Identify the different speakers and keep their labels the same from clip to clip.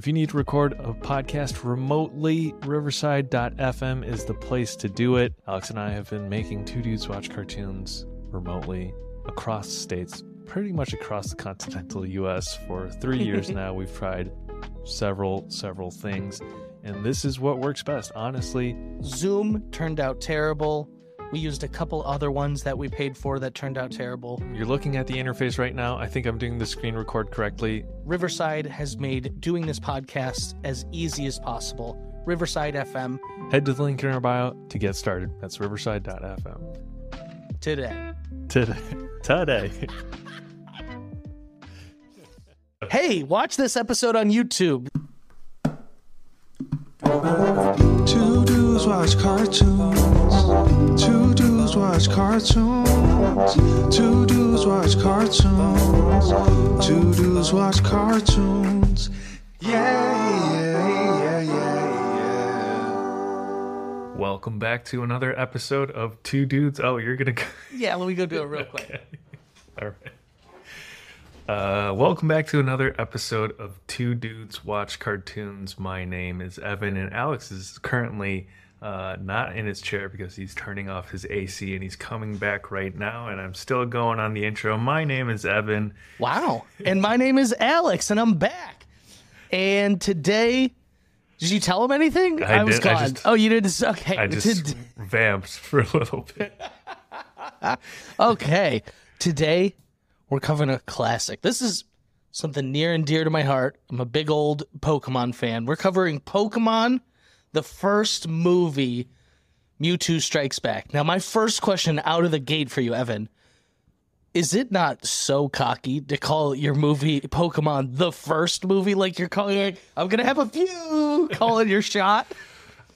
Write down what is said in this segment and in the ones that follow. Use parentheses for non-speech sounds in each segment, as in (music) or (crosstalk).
Speaker 1: If you need to record a podcast remotely, Riverside.fm is the place to do it. Alex and I have been making Two Dudes Watch cartoons remotely across states, pretty much across the continental US for three years (laughs) now. We've tried several, several things, and this is what works best, honestly.
Speaker 2: Zoom turned out terrible. We used a couple other ones that we paid for that turned out terrible.
Speaker 1: You're looking at the interface right now. I think I'm doing the screen record correctly.
Speaker 2: Riverside has made doing this podcast as easy as possible. Riverside FM
Speaker 1: Head to the link in our bio to get started. That's riverside.fm.
Speaker 2: today.
Speaker 1: Today. (laughs) Today.
Speaker 2: Hey, watch this episode on YouTube.
Speaker 3: Two dudes watch cartoons. Two dudes watch cartoons. Two dudes watch cartoons. Two dudes watch cartoons. Yeah, yeah, yeah, yeah, yeah.
Speaker 1: Welcome back to another episode of Two Dudes. Oh, you're going to.
Speaker 2: Go- Yeah, let me go do it real (laughs) quick.
Speaker 1: All right. Uh, welcome back to another episode of Two Dudes Watch Cartoons. My name is Evan, and Alex is currently uh, not in his chair because he's turning off his AC and he's coming back right now. And I'm still going on the intro. My name is Evan.
Speaker 2: Wow. And my name is Alex, and I'm back. And today, did you tell him anything?
Speaker 1: I
Speaker 2: was
Speaker 1: did- I just-
Speaker 2: oh, you didn't. Okay.
Speaker 1: I just
Speaker 2: Did-
Speaker 1: vamped for a little bit. (laughs)
Speaker 2: Okay. Today, we're covering a classic. This is something near and dear to my heart. I'm a big old Pokemon fan. We're covering Pokemon, the first movie, Mewtwo Strikes Back. Now, my first question out of the gate for you, Evan. Is it not so cocky to call your movie Pokemon the first movie? Like you're calling it, I'm going to have a few, (laughs) calling your shot?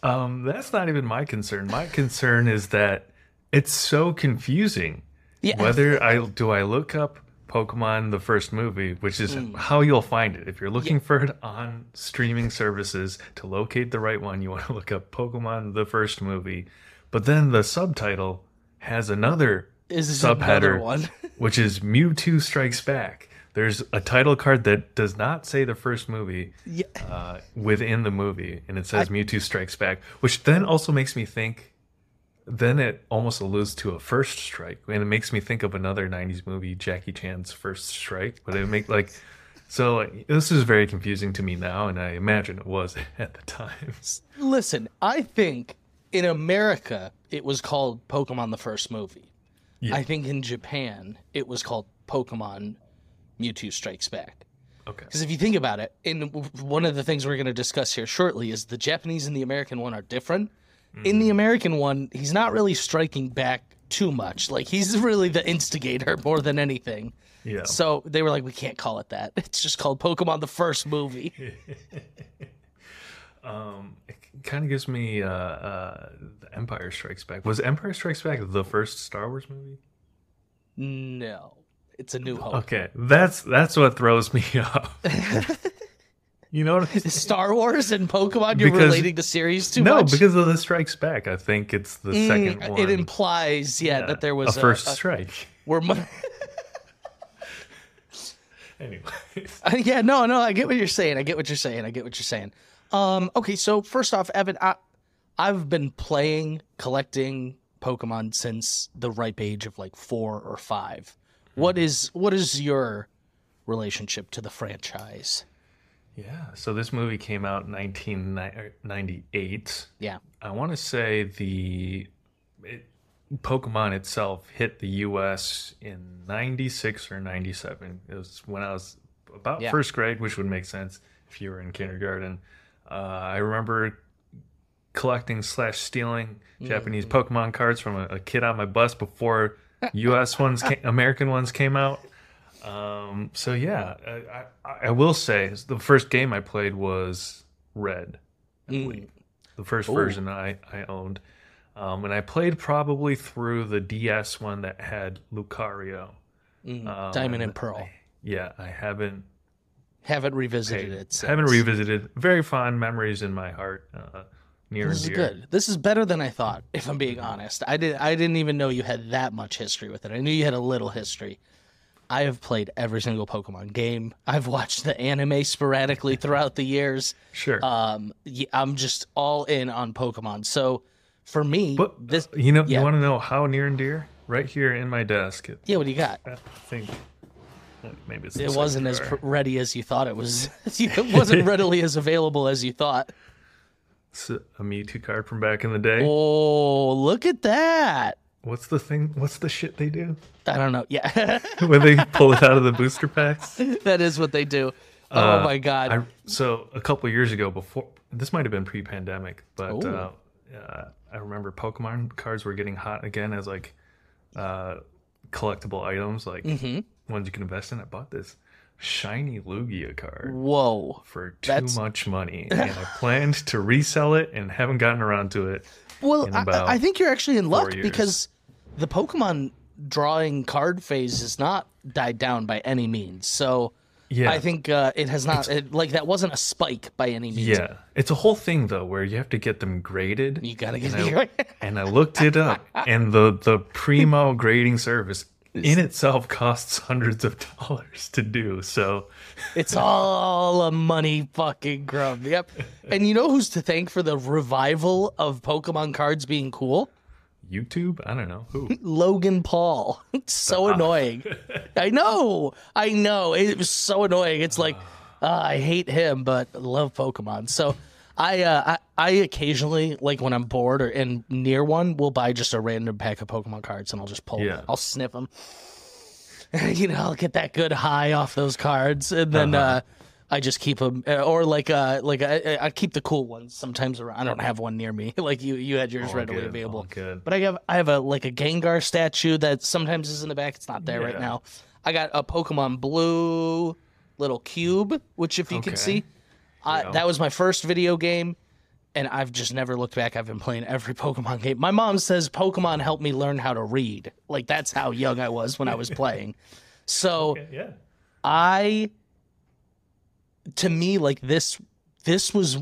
Speaker 1: Um, that's not even my concern. My concern is that it's so confusing.
Speaker 2: Yeah.
Speaker 1: Whether I do I look up Pokemon the first movie, which is how you'll find it. If you're looking for it on streaming services to locate the right one, you want to look up Pokemon the first movie. But then the subtitle has another
Speaker 2: Is another
Speaker 1: subheader,
Speaker 2: one? (laughs)
Speaker 1: which is Mewtwo Strikes Back. There's a title card that does not say the first movie
Speaker 2: Yeah.
Speaker 1: uh, within the movie, and it says Mewtwo Strikes Back, which then also makes me think. Then it almost alludes to a first strike, and it makes me think of another '90s movie, Jackie Chan's First Strike. But it make like, so like, this is very confusing to me now, and I imagine it was (laughs) at the times.
Speaker 2: Listen, I think in America it was called Pokemon the first movie.
Speaker 1: Yeah.
Speaker 2: I think in Japan it was called Pokemon Mewtwo Strikes Back.
Speaker 1: Okay.
Speaker 2: Because if you think about it, and one of the things we're going to discuss here shortly is the Japanese and the American one are different. In the American one, he's not really striking back too much. Like he's (laughs) really the instigator more than anything.
Speaker 1: Yeah.
Speaker 2: So they were like, we can't call it that. (laughs) It's just called Pokemon the first movie. (laughs)
Speaker 1: Um, it kind of gives me uh, uh, the Empire Strikes Back. Was Empire Strikes Back the first Star Wars movie?
Speaker 2: No, it's a New Hope.
Speaker 1: Okay, that's that's what throws me off. You know what I mean?
Speaker 2: Star Wars and Pokemon, you're
Speaker 1: Because-
Speaker 2: relating the series too
Speaker 1: no,
Speaker 2: much.
Speaker 1: because of the Strikes Back. I think it's the
Speaker 2: Mm,
Speaker 1: second one.
Speaker 2: it implies, yeah,
Speaker 1: Yeah,
Speaker 2: that there was
Speaker 1: a first
Speaker 2: A,
Speaker 1: strike.
Speaker 2: we're
Speaker 1: Anyway, (laughs)
Speaker 2: yeah, no, no, I get what you're saying. I get what you're saying. I get what you're saying. Um, okay, so first off, Evan, I, I've been playing, collecting Pokemon since the ripe age of like four or five. What is what is your relationship to the franchise?
Speaker 1: Yeah. So this movie came out in 1998.
Speaker 2: Yeah,
Speaker 1: I want to say the it, Pokemon itself hit the U.S. in '96 or '97. It was when I was about
Speaker 2: Yeah.
Speaker 1: first grade, which would make sense if you were in kindergarten. Uh, I remember collecting slash stealing Japanese Pokemon cards from a, a kid on my bus before U.S. ones, came, American ones came out. Um, so yeah, I, I, I will say the first game I played was Red
Speaker 2: Mm.
Speaker 1: the first
Speaker 2: Ooh.
Speaker 1: version I, I owned. Um, and I played probably through the DS one that had Lucario.
Speaker 2: Mm.
Speaker 1: Um,
Speaker 2: Diamond and Pearl.
Speaker 1: Yeah, I haven't
Speaker 2: Haven't revisited it. Since.
Speaker 1: haven't revisited. Very fond memories in my heart, uh, near
Speaker 2: This is
Speaker 1: dear.
Speaker 2: good. This is better than I thought. If I'm being honest, I did. I didn't even know you had that much history with it. I knew you had a little history. I have played every single Pokemon game. I've watched the anime sporadically (laughs) throughout the years.
Speaker 1: Sure.
Speaker 2: Um, I'm just all in on Pokemon. So for me,
Speaker 1: but
Speaker 2: this
Speaker 1: you know,
Speaker 2: yeah.
Speaker 1: you want to know how near and dear? Right here in my desk. It,
Speaker 2: yeah, what do you got?
Speaker 1: I think uh, maybe it's
Speaker 2: It wasn't as pr- ready as you thought it was. (laughs) it (laughs) wasn't readily as available as you thought.
Speaker 1: It's a Mewtwo card from back in the day.
Speaker 2: Oh, look at that!
Speaker 1: What's the thing? What's the shit they do
Speaker 2: I don't know. Yeah, (laughs)
Speaker 1: when they pull it out of the booster packs? (laughs)
Speaker 2: that is what they do. Oh
Speaker 1: Uh,
Speaker 2: my god!
Speaker 1: I, so a couple years ago, before this might have been pre-pandemic, but uh, uh, I remember Pokemon cards were getting hot again as like uh, collectible items, like
Speaker 2: Mm-hmm.
Speaker 1: ones you can invest in. I bought this shiny Lugia card
Speaker 2: Whoa.
Speaker 1: for too
Speaker 2: That's-
Speaker 1: much money, (laughs) and I planned to resell it and haven't gotten around to it.
Speaker 2: Well, I, I think you're actually in luck
Speaker 1: years.
Speaker 2: because the Pokemon trading card phase has not died down by any means. So
Speaker 1: Yeah,
Speaker 2: I think uh, it has not. It, like that wasn't a spike by any means.
Speaker 1: Yeah, it's a whole thing though, where you have to get them graded.
Speaker 2: You gotta get
Speaker 1: and I, (laughs) and I looked it up, (laughs) and the the primo grading service in itself costs hundreds of dollars to do. So
Speaker 2: It's all a money fucking grub. Yep. And you know who's to thank for the revival of Pokemon cards being cool?
Speaker 1: YouTube, I don't know who. (laughs)
Speaker 2: Logan Paul. (laughs) It's so annoying. (laughs) I know. I know. It was so annoying. It's like (sighs) uh, I hate him, but love Pokemon. So I, uh, I I occasionally like when I'm bored or in near one, will buy just a random pack of Pokemon cards and I'll just pull.
Speaker 1: Yeah.
Speaker 2: them. I'll sniff them. you know, I'll get that good high off those cards, and then uh I just keep them, or like uh like I, I keep the cool ones sometimes around. I don't have one near me, (laughs) like you you had yours
Speaker 1: All
Speaker 2: readily
Speaker 1: good,
Speaker 2: available. But I have I have a like a Gengar statue that sometimes is in the back. It's not there right now. I got a Pokemon Blue little cube, which if you can see, I,
Speaker 1: Yeah.
Speaker 2: that was my first video game, and I've just never looked back. I've been playing every (laughs) Pokemon game. My mom says Pokemon helped me learn how to read. Like that's how young I was when I was (laughs) playing. So
Speaker 1: yeah,
Speaker 2: I, to me, like this, this was.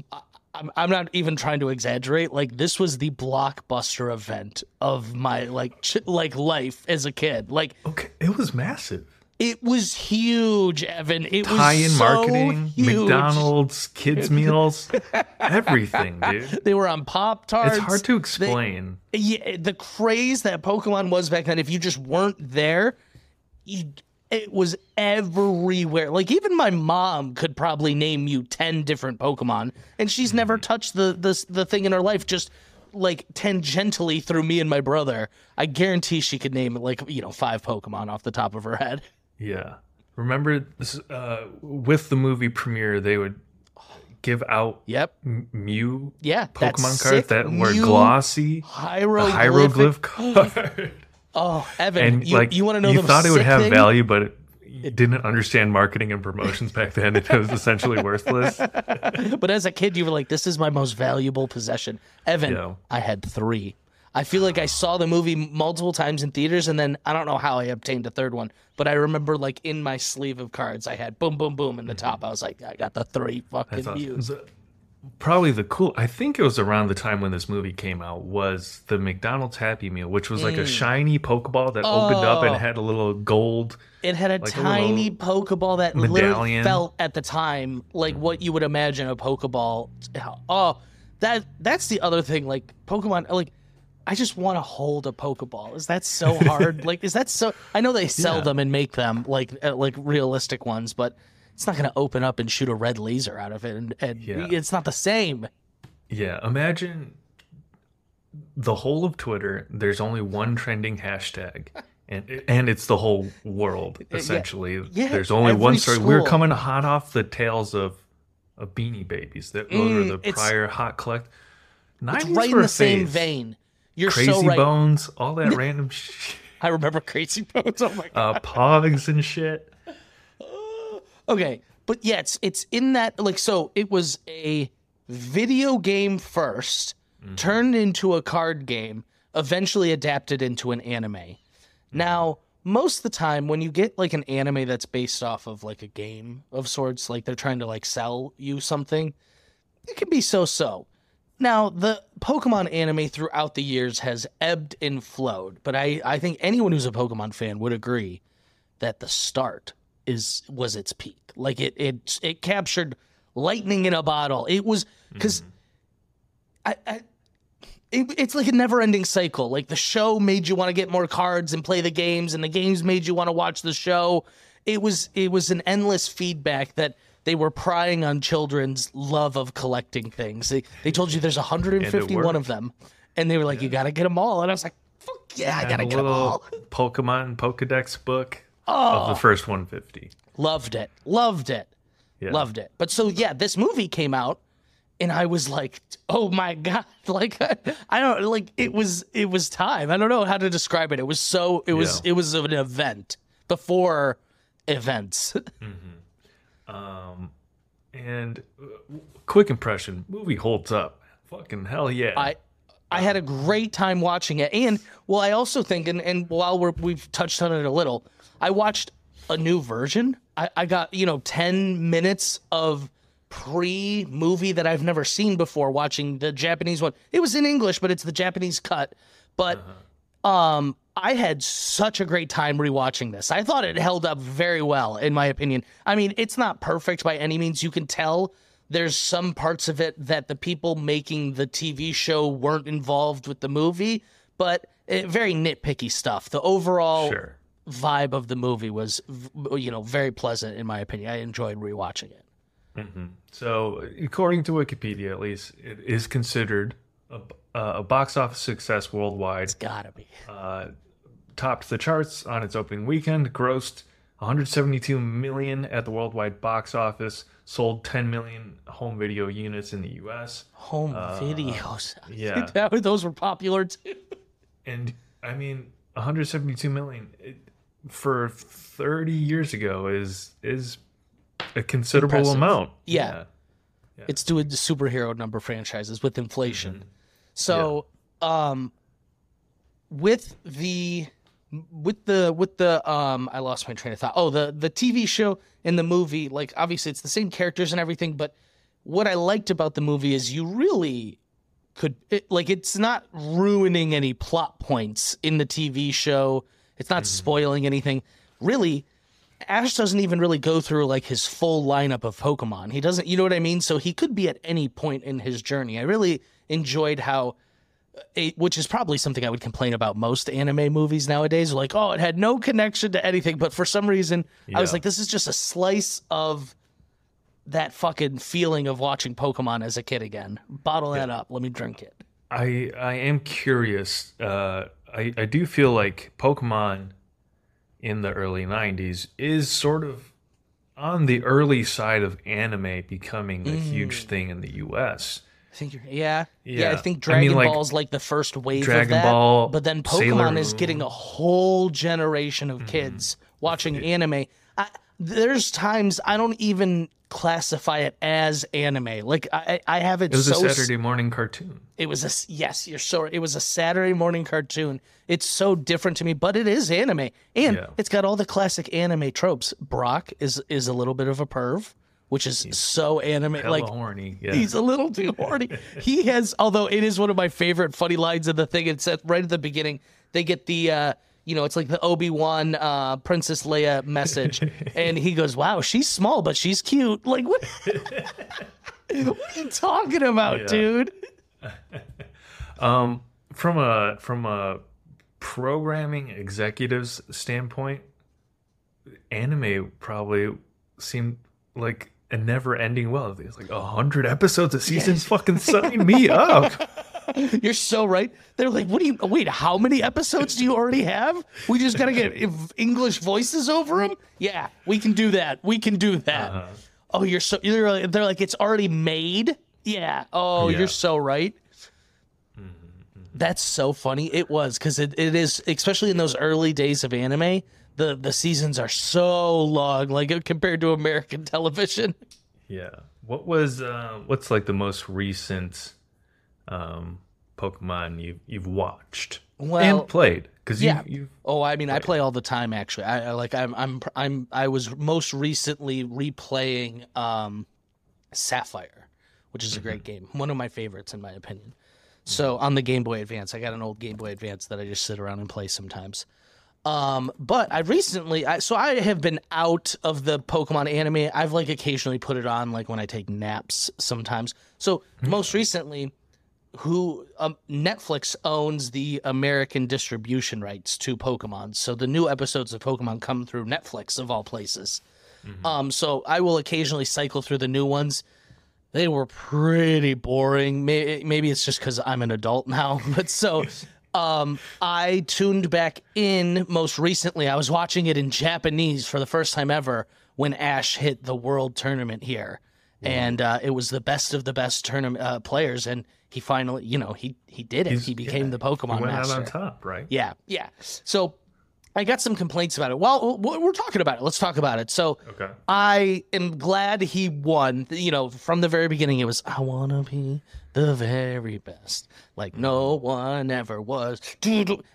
Speaker 2: I'm, I'm not even trying to exaggerate. Like this was the blockbuster event of my like ch- like life as a kid. Like
Speaker 1: okay, it was massive.
Speaker 2: it was huge, Evan. It
Speaker 1: Tie-in
Speaker 2: was so
Speaker 1: marketing,
Speaker 2: huge.
Speaker 1: McDonald's, kids (laughs) meals, everything, dude.
Speaker 2: They were on Pop Tarts.
Speaker 1: It's hard to explain.
Speaker 2: yeah, the craze that Pokemon was back then, if you just weren't there, you, it was everywhere. Like even my mom could probably name you ten different Pokemon, and she's never touched the the the thing in her life. Just like tangentially through me and my brother, I guarantee she could name like you know five Pokemon off the top of her head.
Speaker 1: Yeah. Remember this, uh, with the movie premiere, they would give out
Speaker 2: Yep.
Speaker 1: M- Mew
Speaker 2: Yeah.
Speaker 1: Pokemon cards that were glossy,
Speaker 2: Hieroglyphic.
Speaker 1: hieroglyph (gasps) card.
Speaker 2: Oh, Evan,
Speaker 1: and
Speaker 2: you,
Speaker 1: like
Speaker 2: you want to know
Speaker 1: you
Speaker 2: the
Speaker 1: thought it would have
Speaker 2: thing?
Speaker 1: value, but it, you didn't understand marketing and promotions back then. It was essentially worthless. (laughs)
Speaker 2: But as a kid, you were like, "This is my most valuable possession." Evan,
Speaker 1: Yeah.
Speaker 2: I had three. I feel like I saw the movie multiple times in theaters, and then I don't know how I obtained a third one, but I remember like in my sleeve of cards, I had boom, boom, boom in the top. I was like, I got the three fucking
Speaker 1: awesome.
Speaker 2: views.
Speaker 1: Probably the cool. I think it was around the time when this movie came out. Was the McDonald's Happy Meal, which was like a shiny Pokeball that opened up
Speaker 2: Mm. Oh.
Speaker 1: and had a little gold.
Speaker 2: It had a
Speaker 1: Like a
Speaker 2: tiny Pokeball that literally felt at the time like what you would imagine a Pokeball. Oh, that that's the other thing. Like Pokemon, like I just want to hold a Pokeball. Is that so hard? (laughs) like, is that so? I know they sell
Speaker 1: Yeah.
Speaker 2: them and make them like uh, like realistic ones, but it's not going to open up and shoot a red laser out of it, and, and
Speaker 1: Yeah.
Speaker 2: it's not the same.
Speaker 1: Yeah, imagine the whole of Twitter. There's only one trending hashtag, (laughs) and and it's the whole world essentially.
Speaker 2: Yeah,
Speaker 1: There's only one story. We're coming hot off the tails of of Beanie Babies. That those were
Speaker 2: Mm,
Speaker 1: the prior hot collect.
Speaker 2: It's right in the
Speaker 1: a
Speaker 2: same vein. You're
Speaker 1: Crazy
Speaker 2: so right.
Speaker 1: Bones, all that (laughs) random shit.
Speaker 2: I remember Crazy Bones. Oh my god.
Speaker 1: Uh, Pogs and shit.
Speaker 2: Okay, but yeah, it's it's in that like so it was a video game 1st mm-hmm. turned into a card game, eventually adapted into an anime. Mm-hmm. Now, most of the time when you get like an anime that's based off of like a game of sorts, like they're trying to like sell you something, it can be so-so. Now, the Pokemon anime throughout the years has ebbed and flowed, but I, I think anyone who's a Pokemon fan would agree that the start is was its peak. Like it it it captured lightning in a bottle. It was because mm-hmm. I, I it, it's like a never-ending cycle. Like the show made you want to get more cards and play the games, and the games made you want to watch the show. It was it was an endless feedback that they were prying on children's love of collecting things. They they told you there's 151 of them, and they were like, you got to get them all. And I was like, fuck yeah, I gotta get them all.
Speaker 1: Pokemon Pokedex book of the first 150.
Speaker 2: Loved it, loved it.
Speaker 1: Yeah.
Speaker 2: Loved it. But so yeah, this movie came out and I was like, "Oh my (laughs) god." Like I don't like it was it was time. I don't know how to describe it. It was so it was
Speaker 1: Yeah.
Speaker 2: it was an event before events. (laughs)
Speaker 1: And uh, quick impression, movie holds up. Fucking hell yeah.
Speaker 2: I I had a great time watching it. And well, I also think and, and while we're we've touched on it a little, I watched a new version. I, I got, you know, 10 minutes of pre movie that I've never seen before watching the Japanese one. It was in English, but it's the Japanese cut. But um I had such a great time rewatching this. I thought it held up very well in my opinion. I mean, it's not perfect by any means. You can tell there's some parts of it that the people making the TV show weren't involved with the movie, but eh, very nitpicky stuff. The overall
Speaker 1: sure.
Speaker 2: Vibe of the movie was you know, very pleasant in my opinion. I enjoyed rewatching it.
Speaker 1: So, according to Wikipedia, at least, it is considered a, uh, a box office success worldwide.
Speaker 2: It's Got to be.
Speaker 1: Uh, topped the charts on its opening weekend, grossed 172 million at the worldwide box office, sold 10 million home video units in the U.S.
Speaker 2: Home videos.
Speaker 1: uh, (laughs) yeah.
Speaker 2: That- those were popular too.
Speaker 1: And I mean, 172 million it, for 30 years ago is is a considerable
Speaker 2: Impressive.
Speaker 1: amount.
Speaker 2: Yeah. It's doing the superhero number franchises with inflation. So, um, with the with the with the um, I lost my train of thought. Oh, the the TV show and the movie, like obviously it's the same characters and everything, but what I liked about the movie is you really could it, like it's not ruining any plot points in the TV show. It's not spoiling anything. Really, Ash doesn't even really go through like his full lineup of Pokemon. He doesn't, you know what I mean? So he could be at any point in his journey. I really enjoyed how, it, which is probably something I would complain about most anime movies nowadays. Like, oh, it had no connection to anything, but for some reason, I was like, this is just a slice of that fucking feeling of watching Pokemon as a kid again. Bottle that up. Let me drink it.
Speaker 1: I I am curious. Uh, I I do feel like Pokemon in the early '90s is sort of on the early side of anime becoming a
Speaker 2: Mm.
Speaker 1: huge thing in the U.S.
Speaker 2: I think you're, yeah, yeah. I
Speaker 1: Yeah.
Speaker 2: think
Speaker 1: I mean,
Speaker 2: Dragon
Speaker 1: like,
Speaker 2: Ball's like the first wave of
Speaker 1: Dragon
Speaker 2: that.
Speaker 1: Ball,
Speaker 2: but then
Speaker 1: Sailor
Speaker 2: Pokemon is getting a whole generation of kids watching anime. I, there's times I don't even classify it as anime. Like I, I have it,
Speaker 1: It was
Speaker 2: so
Speaker 1: a Saturday morning cartoon.
Speaker 2: it was a yes, you're so it was a Saturday morning cartoon. It's so different to me, but it is anime, and
Speaker 1: Yeah.
Speaker 2: it's got all the classic anime tropes. Brock is is a little bit of a perv, which is so anime. Like
Speaker 1: horny. Yeah.
Speaker 2: He's a little too horny. (laughs) he has, although it is one of my favorite funny lines of the thing. It's at right at the beginning. They get the, uh, you know, it's like the Obi Wan uh, Princess Leia message, (laughs) and he goes, "Wow, she's small, but she's cute." Like, what? (laughs) what are you talking about,
Speaker 1: Yeah.
Speaker 2: dude? (laughs)
Speaker 1: Um, from a from a programming executive's standpoint, anime probably seemed like a never-ending well. It's like a hundred episodes a season. Fucking sign me up. (laughs)
Speaker 2: You're so right. They're like, "What do you? Wait, how many episodes do you already have? We just gotta get (laughs) English voices over them. Yeah, we can do that. We can do that." Oh, you're so. You're like, they're like, it's already made. Yeah. Oh,
Speaker 1: Yeah.
Speaker 2: you're so right. That's so funny. It was because it, it is, especially in those early days of anime. The the seasons are so long, like compared to American (laughs) television.
Speaker 1: Yeah. What was uh, what's like the most recent um, Pokemon you've you've watched
Speaker 2: Well,
Speaker 1: and played? Because
Speaker 2: yeah.
Speaker 1: you
Speaker 2: Oh, I mean, I play all the time. Actually, I, I like. I'm. I'm. I'm. I was most recently replaying um, Sapphire, which is a great game. One of my favorites, in my opinion. So on the Game Boy Advance, I got an old Game Boy Advance that I just sit around and play sometimes. Um, but I recently, I, so I have been out of the Pokemon anime. I've like occasionally put it on, like when I take naps sometimes. So most recently, who um, Netflix owns the American distribution rights to Pokemon. So the new episodes of Pokemon come through Netflix of all places. Um, so I will occasionally cycle through the new ones. They were pretty boring. Maybe, maybe it's just because I'm an adult now. (laughs) But so (laughs) um, I tuned back in most recently. I was watching it in Japanese for the first time ever when Ash hit the world tournament here. And uh, it was the best of the best tournament uh, players, and he finally, you know, he he did it.
Speaker 1: He's-
Speaker 2: he became
Speaker 1: yeah,
Speaker 2: the Pokemon
Speaker 1: He went
Speaker 2: master.
Speaker 1: out on top, right?
Speaker 2: Yeah, yeah. So I got some complaints about it. Well, we're talking about it. Let's talk about it. So
Speaker 1: Okay.
Speaker 2: I am glad he won. You know, from the very beginning, it was, I want to be the very best, like no mm-hmm. one ever was.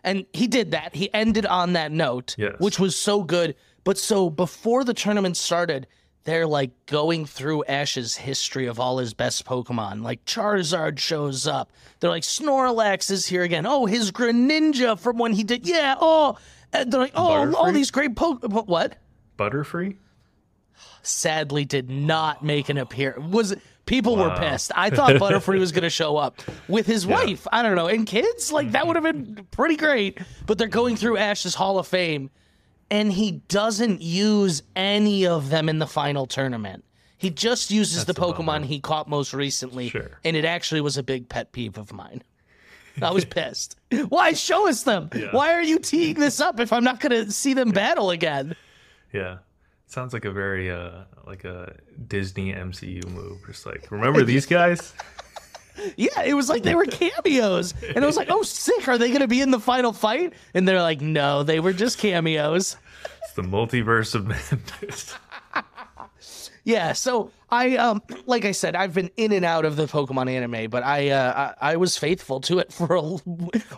Speaker 2: And he did that. He ended on that note,
Speaker 1: Yes.
Speaker 2: which was so good. But so before the tournament started, they're like going through Ash's history of all his best Pokemon. Like Charizard shows up. They're like Snorlax is here again. Oh, his Greninja from when he did. Yeah. Oh, and they're like, oh, all these great Pokemon. What?
Speaker 1: Butterfree?
Speaker 2: sadly did not make an appearance. Was people were pissed. I thought (laughs) Butterfree was going to show up with his wife. I don't know, and kids. Like that would have been pretty great. But they're going through Ash's Hall of Fame, and he doesn't use any of them in the final tournament. He just uses the
Speaker 1: That's a
Speaker 2: Pokemon he caught most recently,
Speaker 1: Sure.
Speaker 2: and it actually was a big pet peeve of mine. (laughs) I was pissed. Why show us them? Why are you teeing this up if I'm not going to see them battle again?
Speaker 1: Yeah. Sounds like a very uh like a Disney MCU move. Just like, remember these guys? (laughs)
Speaker 2: Yeah, it was like they were cameos. And I was like, oh, sick. Are they going to be in the final fight? And they're like, no, they were just cameos.
Speaker 1: It's the multiverse of madness. (laughs)
Speaker 2: Yeah, so I, um, like I said, I've been in and out of the Pokemon anime, but I, uh, I, I was faithful to it for a,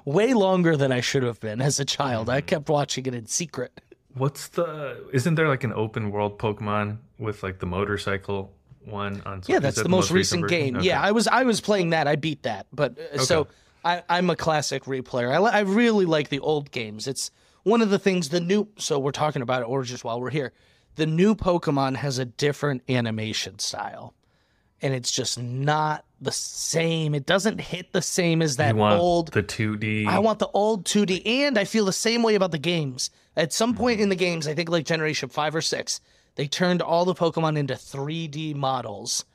Speaker 2: (laughs) way longer than I should have been as a child. I kept watching it in secret.
Speaker 1: What's the isn't there like an open world Pokemon with like the motorcycle one on
Speaker 2: Yeah, that's
Speaker 1: that
Speaker 2: the, most recent
Speaker 1: version?
Speaker 2: game.
Speaker 1: Okay.
Speaker 2: Yeah, I was I was playing that. I beat that, but uh, so
Speaker 1: Okay.
Speaker 2: I, I'm a classic replayer. I, I really like the old games. It's one of the things the new. So we're talking about it, or just while we're here, the new Pokemon has a different animation style, and it's just not the same. It doesn't hit the same as that old.
Speaker 1: the 2D
Speaker 2: I want the old 2D, and I feel the same way about the games. At some point in the games, I think like Generation 5 or 6, they turned all the Pokemon into 3D models.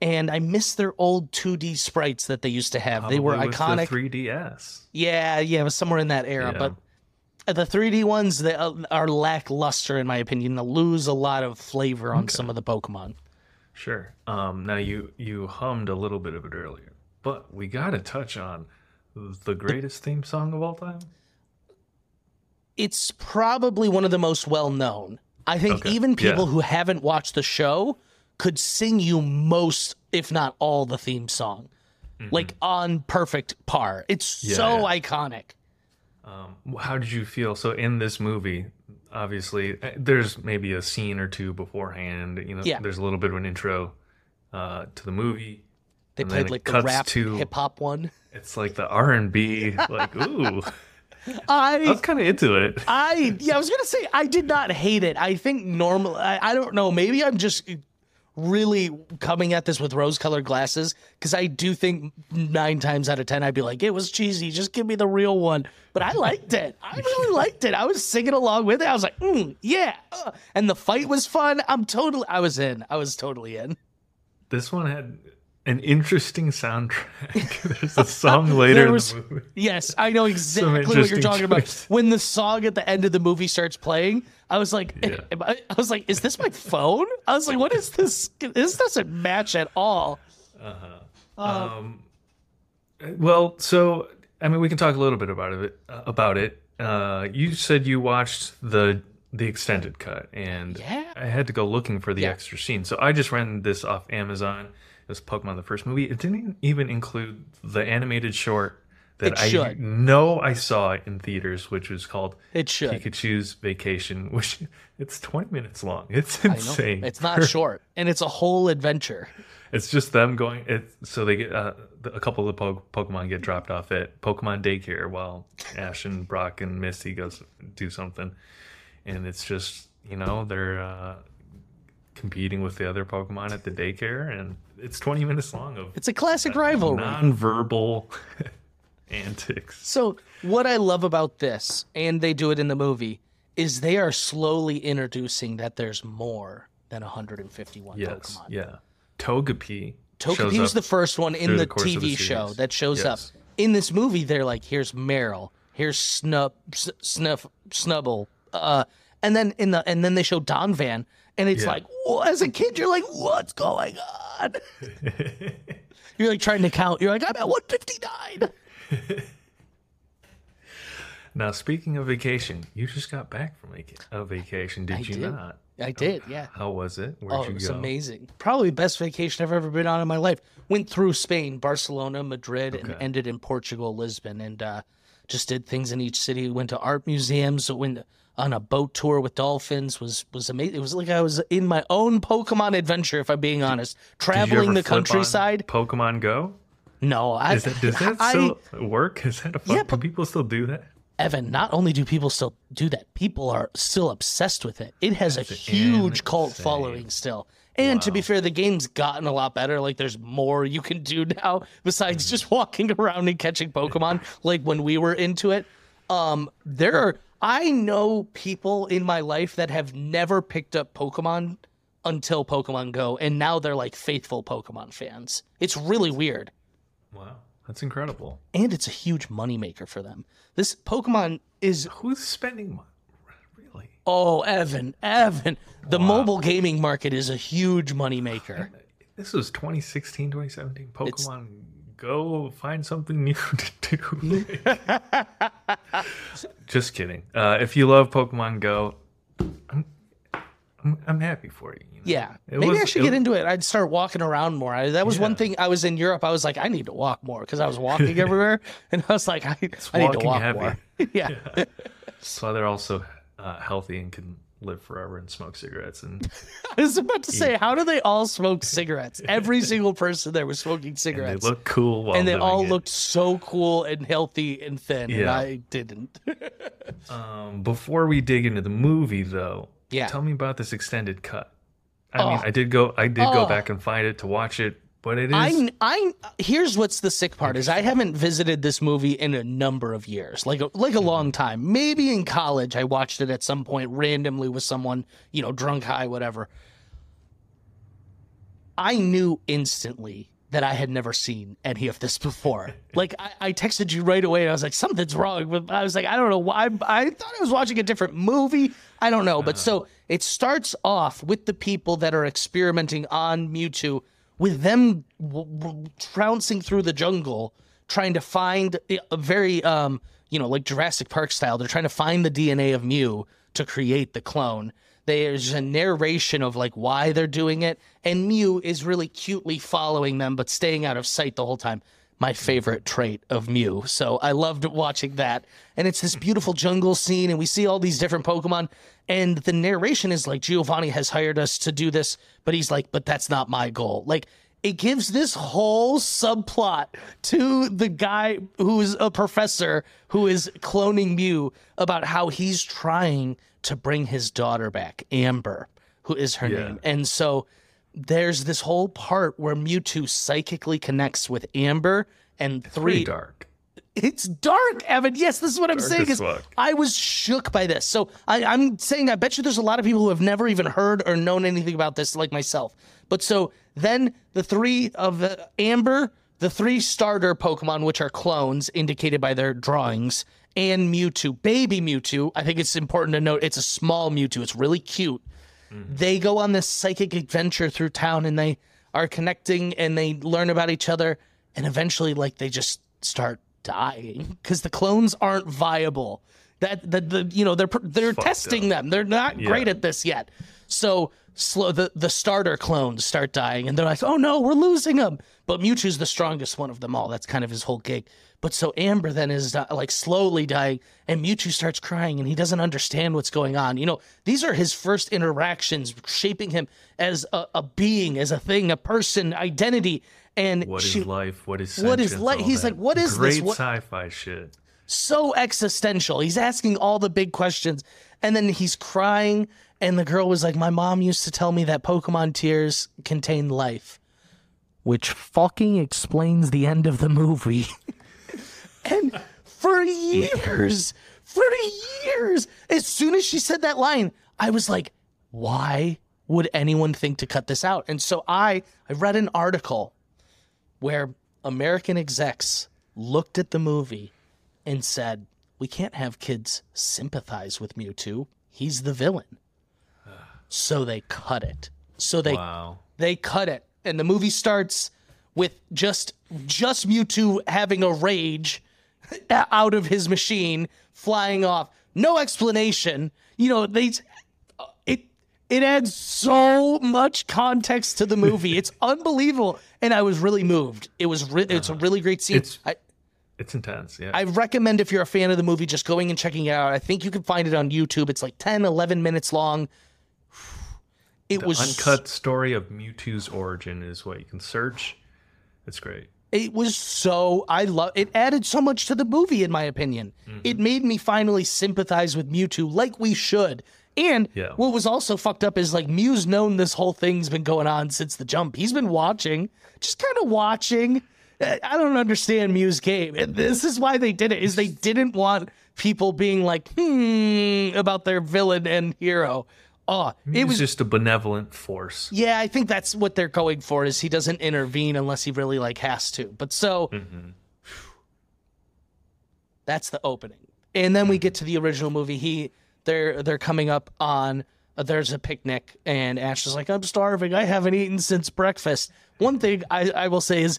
Speaker 2: And I miss their old 2D sprites that they used to have. they were iconic.
Speaker 1: The 3DS.
Speaker 2: yeah, yeah, it was somewhere in that era.
Speaker 1: Yeah.
Speaker 2: But the 3D ones they uh, are lackluster, in my opinion. They lose a lot of flavor on some of the Pokemon.
Speaker 1: Sure. Um now you you hummed a little bit of it earlier. But we got to touch on the greatest theme song of all time.
Speaker 2: it's probably one of the most well known. I think
Speaker 1: Okay,
Speaker 2: even people
Speaker 1: yeah.
Speaker 2: who haven't watched the show could sing you most, if not all, the theme song, like on perfect par. It's
Speaker 1: Mm-hmm. Yeah,
Speaker 2: so
Speaker 1: yeah.
Speaker 2: iconic.
Speaker 1: Um, how did you feel? So in this movie, obviously, uh, there's maybe a scene or two beforehand. You know, there's a little bit of an intro uh, to the movie.
Speaker 2: They played like the rap hip hop one.
Speaker 1: It's like the R and B. Like, (laughs) ooh, I
Speaker 2: I
Speaker 1: was kind of into it.
Speaker 2: I yeah, I was gonna say I did not hate it. I think normal. I, I don't know. Maybe I'm just really coming at this with rose-colored glasses because I do think nine times out of ten I'd be like, it was cheesy. Just give me the real one. But I liked it. I really (laughs) liked it. I was singing along with it. I was like, mm, yeah. uh," And the fight was fun. I'm totally. I was in. I was totally in.
Speaker 1: This one had an interesting soundtrack. (laughs) There's a (laughs) song later
Speaker 2: There
Speaker 1: in the movie.
Speaker 2: Yes, I know exactly what you're talking about. When the song at the end of the movie starts playing, I was like,
Speaker 1: Yeah. (laughs)
Speaker 2: I, I was like, is this my phone? I was like, what is this? This doesn't match at all. Uh huh.
Speaker 1: Um, well, so I mean, we can talk a little bit about it. Uh, about it. Uh, you said you watched the the extended cut, and
Speaker 2: Yeah.
Speaker 1: I had to go looking for the
Speaker 2: Yeah.
Speaker 1: extra scene. So I just ran this off Amazon. Was Pokemon the first movie. It didn't even include the animated short that I know I saw in theaters, which was called
Speaker 2: It should.
Speaker 1: Pikachu's Vacation, (laughs) which it's 20 minutes long. It's insane.
Speaker 2: It's not (laughs) short, and it's a whole adventure.
Speaker 1: it's just them going. It so they get uh, a couple of the po- Pokemon get dropped off at Pokemon daycare while Ash and Brock and Misty goes do something, and it's just you know they're uh, competing with the other Pokemon at the daycare, and it's twenty minutes long of
Speaker 2: It's a classic rivalry.
Speaker 1: non-verbal (laughs) antics.
Speaker 2: So, what I love about this, and they do it in the movie, is they are slowly introducing that there's more than 151
Speaker 1: Yes,
Speaker 2: Pokemon.
Speaker 1: yeah. Togepi.
Speaker 2: Togepi was the first one in the,
Speaker 1: the of the
Speaker 2: TV show that shows up. In this movie, they're like, here's Marill, here's Snub, Snuff, Snubbull, uh, and then in the and then they show Donphan, and it's
Speaker 1: Yeah.
Speaker 2: like, whoa, as a kid, you're like, what's going on? (laughs) you're like trying to count. You're like, I'm at 159.
Speaker 1: Now, speaking of vacation, you just got back from a vacation, did
Speaker 2: I
Speaker 1: you
Speaker 2: did.
Speaker 1: not?
Speaker 2: I did, yeah.
Speaker 1: How was it? Where'd
Speaker 2: Oh,
Speaker 1: you go?
Speaker 2: it was amazing. Probably the best vacation I've ever been on in my life. Went through Spain, Barcelona, Madrid, and ended in Portugal, Lisbon, and uh, just did things in each city. Went to art museums. Went on a boat tour with dolphins. was was amazing. It was like I was in my own Pokemon adventure. If I'm being honest, traveling the countryside.
Speaker 1: Pokemon Go?
Speaker 2: No, I,
Speaker 1: Is that, does that
Speaker 2: I,
Speaker 1: still work? Is that a fun?
Speaker 2: Yeah,
Speaker 1: do people still do that?
Speaker 2: Evan, not only do people still do that, people are still obsessed with it. It has a huge cult following still. And to be fair, the game's gotten a lot better. Like there's more you can do now besides just (laughs) walking around and catching Pokemon like when we were into it. Um there are I know people in my life that have never picked up Pokemon until Pokemon Go and now they're like faithful Pokemon fans. It's really weird
Speaker 1: Wow, that's incredible.
Speaker 2: and it's a huge moneymaker for them. This Pokemon is
Speaker 1: Who's spending money? Really?
Speaker 2: Oh, Evan, Evan. The mobile gaming market is a huge moneymaker.
Speaker 1: This was 2016, 2017. Pokemon Go, find something new (laughs) to do. Just kidding. Uh, if you love Pokemon Go, I'm, I'm, I'm happy for you. you know?
Speaker 2: Yeah.
Speaker 1: It
Speaker 2: Maybe I should
Speaker 1: it-
Speaker 2: get into it. I'd start walking around more. I, that was one thing I was in Europe. I was like, I need to walk more because I was walking (laughs) everywhere. And I was like, I, I need to walk
Speaker 1: heavy.
Speaker 2: more. (laughs) yeah.
Speaker 1: That's why they're also uh, healthy and can live forever and smoke cigarettes. And, (laughs)
Speaker 2: I was about to say, how do they all smoke (laughs) cigarettes? Every single person there was smoking
Speaker 1: and they
Speaker 2: cigarettes.
Speaker 1: look cool while
Speaker 2: and they all
Speaker 1: it.
Speaker 2: looked so cool and healthy and thin. And
Speaker 1: Yeah.
Speaker 2: I didn't. (laughs)
Speaker 1: Um, before we dig into the movie, though,
Speaker 2: Yeah.
Speaker 1: tell me about this extended cut. I mean,
Speaker 2: Oh.
Speaker 1: I did go, I did go
Speaker 2: Oh.
Speaker 1: back and find it to watch it, but it is.
Speaker 2: I I here's what's the sick part is I haven't visited this movie in a number of years, like a, like a
Speaker 1: Mm-hmm.
Speaker 2: long time. Maybe in college I watched it at some point randomly with someone, you know, drunk high, whatever. I knew instantly that I had never seen any of this before. (laughs) like I, I texted you right away and I was like, something's wrong. But I was like, I don't know why. I thought I was watching a different movie. I don't know. But so it starts off with the people that are experimenting on Mewtwo, with them w- w- trouncing through the jungle, trying to find a very, um, you know, like Jurassic Park style. They're trying to find the DNA of Mew to create the clone. There's a narration of like why they're doing it, and Mew is really cutely following them, but staying out of sight the whole time. My favorite trait of Mew. So I loved watching that. And it's this beautiful jungle scene, and we see all these different Pokemon. And the narration is like Giovanni has hired us to do this, but he's like, but that's not my goal. Like, it gives this whole subplot to the guy who is a professor who is cloning Mew about how he's trying to bring his daughter back, Amber, who is her
Speaker 1: Yeah.
Speaker 2: name. And so there's this whole part where Mewtwo psychically connects with Amber and
Speaker 1: pretty
Speaker 2: three
Speaker 1: dark.
Speaker 2: it's dark, Evan. Yes, this is what I'm saying. Is
Speaker 1: fuck.
Speaker 2: I was shook by this. So I, I'm saying I bet you there's a lot of people who have never even heard or known anything about this, like myself. But so then the three of uh, Amber, the three starter Pokemon, which are clones indicated by their drawings, and Mewtwo, baby Mewtwo. I think it's important to note it's a small Mewtwo. It's really cute. Mm-hmm. They go on this psychic adventure through town and they are connecting and they learn about each other and eventually like they just start dying because the clones aren't viable. That the, the you know they're they're
Speaker 1: fucked
Speaker 2: testing
Speaker 1: up.
Speaker 2: them. They're not great at this yet. So slow the the starter clones start dying, and they're like, "Oh no, we're losing them." But Mewtwo's the strongest one of them all. That's kind of his whole gig. But so Amber then is di- like slowly dying, and Mewtwo starts crying, and he doesn't understand what's going on. You know, these are his first interactions, shaping him as a, a being, as a thing, a person, identity. And
Speaker 1: What is
Speaker 2: she,
Speaker 1: life? What is
Speaker 2: What is life? He's like, what is
Speaker 1: great
Speaker 2: this? What-
Speaker 1: sci-fi shit?
Speaker 2: so existential. He's asking all the big questions, and then he's crying. And the girl was like, "My mom used to tell me that Pokemon tears contain life," which fucking explains the end of the movie. (laughs) and for years, for years, as soon as she said that line, I was like, "Why would anyone think to cut this out?" And so I, I read an article where American execs looked at the movie and said, We can't have kids sympathize with Mewtwo. He's the villain. So they cut it. So they
Speaker 1: Wow.
Speaker 2: they cut it. And the movie starts with just just Mewtwo having a rage (laughs) out of his machine, flying off. No explanation. You know, they it it adds so much context to the movie. (laughs) It's unbelievable. And I was really moved. It was re- it's a really great scene.
Speaker 1: It's-
Speaker 2: I,
Speaker 1: It's intense. Yeah.
Speaker 2: I recommend if you're a fan of the movie, just going and checking it out. I think you can find it on YouTube. It's like 10, 11 minutes long. It
Speaker 1: the
Speaker 2: was
Speaker 1: uncut story of Mewtwo's origin is what you can search. It's great.
Speaker 2: It was so I love it. Added so much to the movie, in my opinion.
Speaker 1: Mm-hmm.
Speaker 2: It made me finally sympathize with Mewtwo, like we should. And
Speaker 1: Yeah.
Speaker 2: what was also fucked up is like Mew's known this whole thing's been going on since the jump. He's been watching, just kind of watching. I don't understand Mew's game. And this is why they did it. Is they didn't want people being like hmm about their villain and hero. Oh, it
Speaker 1: It
Speaker 2: was
Speaker 1: just a benevolent force.
Speaker 2: yeah, I think that's what they're going for is he doesn't intervene unless he really like has to. But so that's the opening. And then we get to the original movie. He they're they're coming up on uh, there's a picnic and Ash is like, I'm starving. I haven't eaten since breakfast. One thing I, I will say is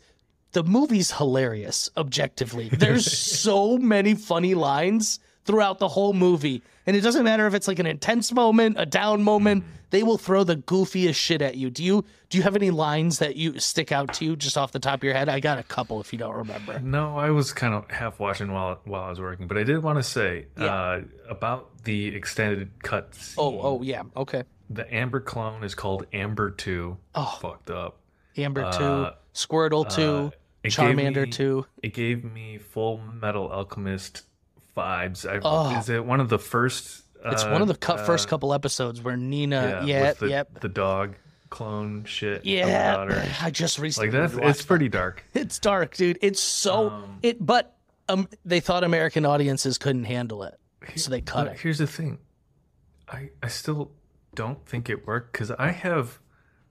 Speaker 2: the movie's hilarious, objectively. There's (laughs) so many funny lines throughout the whole movie. And it doesn't matter if it's like an intense moment, a down moment, they will throw the goofiest shit at you. Do you do you have any lines that you stick out to you just off the top of your head? I got a couple if you don't remember.
Speaker 1: No, I was kind of half watching while while I was working, but I did want to say
Speaker 2: Yeah.
Speaker 1: uh, about the extended cut. Scene.
Speaker 2: Oh, oh yeah. Okay.
Speaker 1: the Amber clone is called Amber Two.
Speaker 2: Oh.
Speaker 1: fucked up.
Speaker 2: Amber
Speaker 1: Uh,
Speaker 2: 2, Squirtle 2,
Speaker 1: uh, it
Speaker 2: Charmander
Speaker 1: me-
Speaker 2: 2.
Speaker 1: It gave me Full Metal Alchemist vibes. I,
Speaker 2: Oh.
Speaker 1: Is it one of the first?
Speaker 2: It's
Speaker 1: uh,
Speaker 2: one of the cu-
Speaker 1: uh,
Speaker 2: first couple episodes where Nina,
Speaker 1: Yeah,
Speaker 2: yeah,
Speaker 1: with the,
Speaker 2: yep,
Speaker 1: the dog clone shit.
Speaker 2: yeah. (sighs) I just recently
Speaker 1: Like that,
Speaker 2: rewatched
Speaker 1: it's pretty dark. (laughs)
Speaker 2: It's dark, dude. It's so
Speaker 1: Um,
Speaker 2: it, but um, they thought American audiences couldn't handle it, so they cut
Speaker 1: But
Speaker 2: it.
Speaker 1: here's the thing, I I still don't think it worked because I have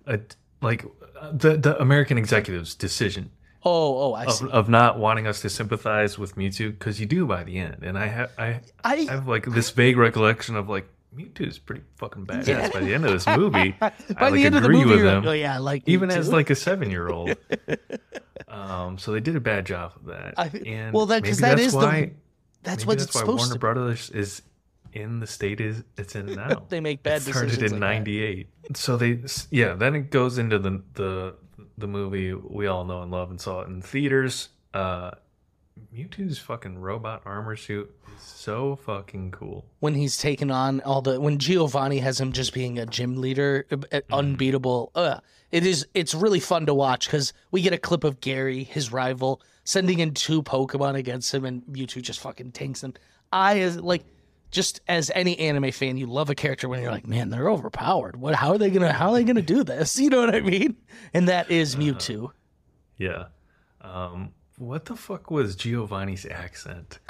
Speaker 1: a like uh, the the American executives' decision
Speaker 2: Oh, oh, I
Speaker 1: of,
Speaker 2: see.
Speaker 1: of not wanting us to sympathize with Mewtwo because you do by the end, and I have I
Speaker 2: I
Speaker 1: I have like this vague recollection of like Mewtwo is pretty fucking badass by the end of this movie. (laughs)
Speaker 2: By
Speaker 1: I like
Speaker 2: the end of the movie,
Speaker 1: with them,
Speaker 2: like, oh yeah, I like
Speaker 1: even
Speaker 2: me
Speaker 1: as like a seven year old. (laughs) um, so they did a bad job of that.
Speaker 2: I-
Speaker 1: and
Speaker 2: well, that- 'cause
Speaker 1: that's
Speaker 2: is the-
Speaker 1: why,
Speaker 2: that's
Speaker 1: maybe
Speaker 2: what
Speaker 1: that's
Speaker 2: it's
Speaker 1: why
Speaker 2: supposed
Speaker 1: Warner
Speaker 2: to.
Speaker 1: Brothers is in the state is it's in (laughs) now.
Speaker 2: They make bad
Speaker 1: it started
Speaker 2: decisions
Speaker 1: in
Speaker 2: like that.
Speaker 1: '98, so they yeah. Then it goes into the the the movie we all know and love and saw it in theaters. Uh, Mewtwo's fucking robot armor suit is so fucking cool.
Speaker 2: when he's taken on all the when Giovanni has him just being a gym leader, uh, uh, unbeatable. Uh, it is it's really fun to watch because we get a clip of Gary, his rival, sending in two Pokemon against him, and Mewtwo just fucking tanks him. I is like just as any anime fan, you love a character when you're like, man, they're overpowered. What? How are they gonna? How are they gonna do this? (laughs) You know what I mean? And that is Mewtwo.
Speaker 1: Yeah. Um, what the fuck was Giovanni's accent?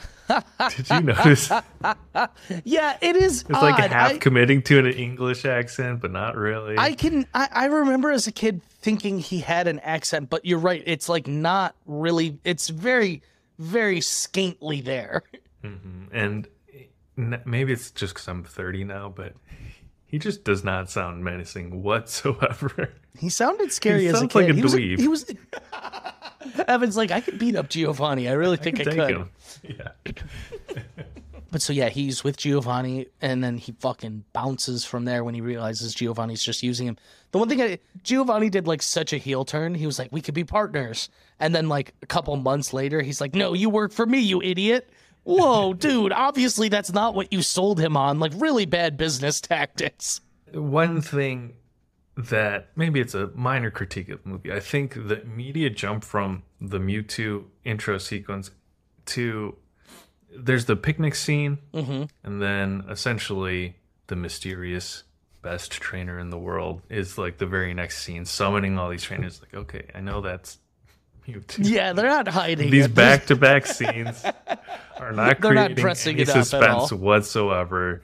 Speaker 1: Did you notice? (laughs)
Speaker 2: Yeah, it is
Speaker 1: It's
Speaker 2: like
Speaker 1: half
Speaker 2: I-
Speaker 1: committing to an English accent, but not really.
Speaker 2: I can I, I remember as a kid thinking he had an accent, but you're right. It's like not really it's very, very scantily there.
Speaker 1: Mhm. And maybe it's just because I'm 30 now, but he just does not sound menacing whatsoever. (laughs)
Speaker 2: He sounded scary
Speaker 1: He
Speaker 2: as a kid.
Speaker 1: like a
Speaker 2: he was
Speaker 1: dweeb.
Speaker 2: he was Evan's like, I could beat up Giovanni. I really think I,
Speaker 1: Take
Speaker 2: could.
Speaker 1: him. Yeah.
Speaker 2: but so yeah, he's with Giovanni, and then he fucking bounces from there when he realizes Giovanni's just using him. The one thing I, Giovanni did like such a heel turn. He was like, "We could be partners," and then like a couple months later, he's like, "No, you work for me, you idiot." Whoa, dude! Obviously, that's not what you sold him on. Like, really bad business tactics.
Speaker 1: One thing that maybe it's a minor critique of the movie. I think the immediate jump from the Mewtwo intro sequence to there's the picnic scene,
Speaker 2: Mm-hmm.
Speaker 1: and then essentially the mysterious best trainer in the world is like the very next scene, summoning all these trainers. Like, okay, I know that's Mewtwo.
Speaker 2: Yeah, they're not hiding
Speaker 1: These back to back scenes are (laughs) not
Speaker 2: They're not
Speaker 1: creating
Speaker 2: dressing
Speaker 1: any
Speaker 2: it up at
Speaker 1: suspense whatsoever.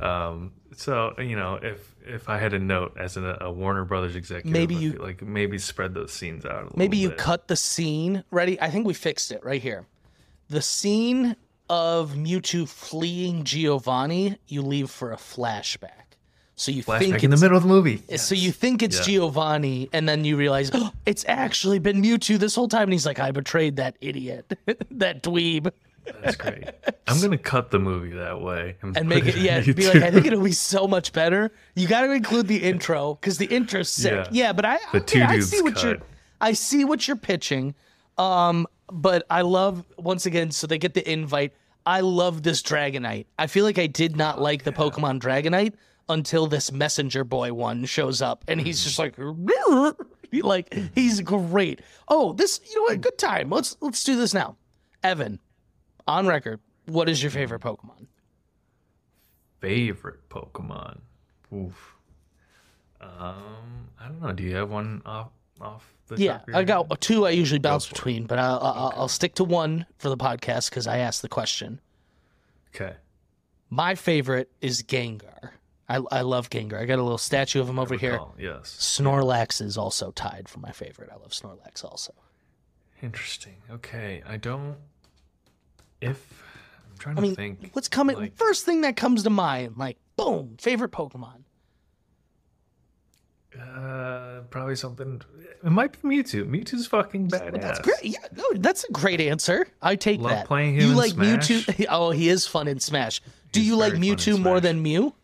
Speaker 1: Um, so you know, if if I had a note as a, a Warner Brothers executive,
Speaker 2: Maybe you-
Speaker 1: like maybe spread those scenes out. A
Speaker 2: Maybe you
Speaker 1: bit.
Speaker 2: cut the scene. Ready? I think we fixed it right here. The scene of Mewtwo fleeing Giovanni, you leave for a flashback. So you think
Speaker 1: in the
Speaker 2: it's-
Speaker 1: middle of the movie.
Speaker 2: So you think it's
Speaker 1: Yeah.
Speaker 2: Giovanni, and then you realize oh, (gasps) it's actually been Mewtwo this whole time, and he's like, "I betrayed that idiot, (laughs) that dweeb,"
Speaker 1: That's great. I'm gonna cut the movie that way
Speaker 2: and
Speaker 1: put
Speaker 2: make it
Speaker 1: on
Speaker 2: yeah, be like, "I think it'll be so much better." You got to include the intro because the intro's sick. Yeah,
Speaker 1: Yeah.
Speaker 2: but I
Speaker 1: The
Speaker 2: okay,
Speaker 1: two
Speaker 2: I
Speaker 1: dudes
Speaker 2: see what you're. I see what you're pitching. Um, but I love once again, so they get the invite. I love this Dragonite. I feel like I did not like the Pokemon Dragonite until this Messenger Boy one shows up, and he's just like, (laughs) like he's great. Oh, this you know what? Good time. Let's let's do this now. Evan, on record, what is your favorite Pokemon?
Speaker 1: favorite Pokemon. Oof. Um, I don't know. Do you have one off off the
Speaker 2: Yeah,
Speaker 1: top
Speaker 2: I got two. I usually bounce
Speaker 1: it.
Speaker 2: between, but I'll, I'll, I'll stick to one for the podcast because I asked the question.
Speaker 1: Okay.
Speaker 2: My favorite is Gengar. I, I love Gengar. I got a little statue of him over here.
Speaker 1: Oh, yes.
Speaker 2: Snorlax is also tied for my favorite. I love Snorlax also.
Speaker 1: Interesting. Okay. I don't. If I'm trying
Speaker 2: I
Speaker 1: to
Speaker 2: mean,
Speaker 1: think.
Speaker 2: what's coming?
Speaker 1: like-
Speaker 2: First thing that comes to mind, like boom, favorite Pokemon.
Speaker 1: Uh, probably something. It might be Mewtwo. Mewtwo's fucking badass.
Speaker 2: That's great. Yeah, no, that's a great answer. I take
Speaker 1: Love
Speaker 2: that.
Speaker 1: playing him
Speaker 2: you like
Speaker 1: Smash.
Speaker 2: Mewtwo? (laughs) Oh, he is fun in Smash. Do
Speaker 1: He's
Speaker 2: you like Mewtwo more than Mew?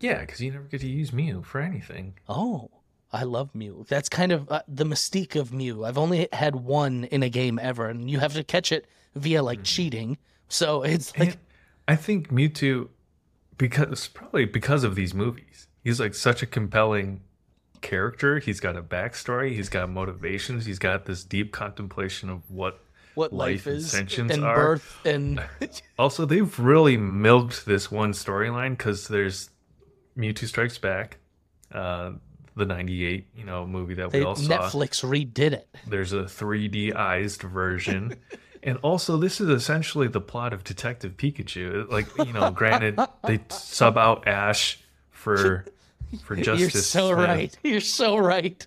Speaker 1: Yeah, because you never get to use Mew for anything.
Speaker 2: Oh, I love Mew. That's kind of uh, the mystique of Mew. I've only had one in a game ever, and you have to catch it via like cheating. So it's like
Speaker 1: And I think Mewtwo, because probably because of these movies, he's like such a compelling character. He's got a backstory. He's got motivations. He's got this deep contemplation of what.
Speaker 2: what life,
Speaker 1: life
Speaker 2: is and
Speaker 1: are.
Speaker 2: birth and (laughs)
Speaker 1: Also, they've really milked this one storyline because there's Mewtwo Strikes Back, uh, the '98 you know movie that we all saw.
Speaker 2: Netflix redid it.
Speaker 1: There's a 3D-ized version. (laughs) And also, this is essentially the plot of Detective Pikachu. Like, you know, granted, (laughs) they sub out Ash for for Justice.
Speaker 2: You're so right. You're so right.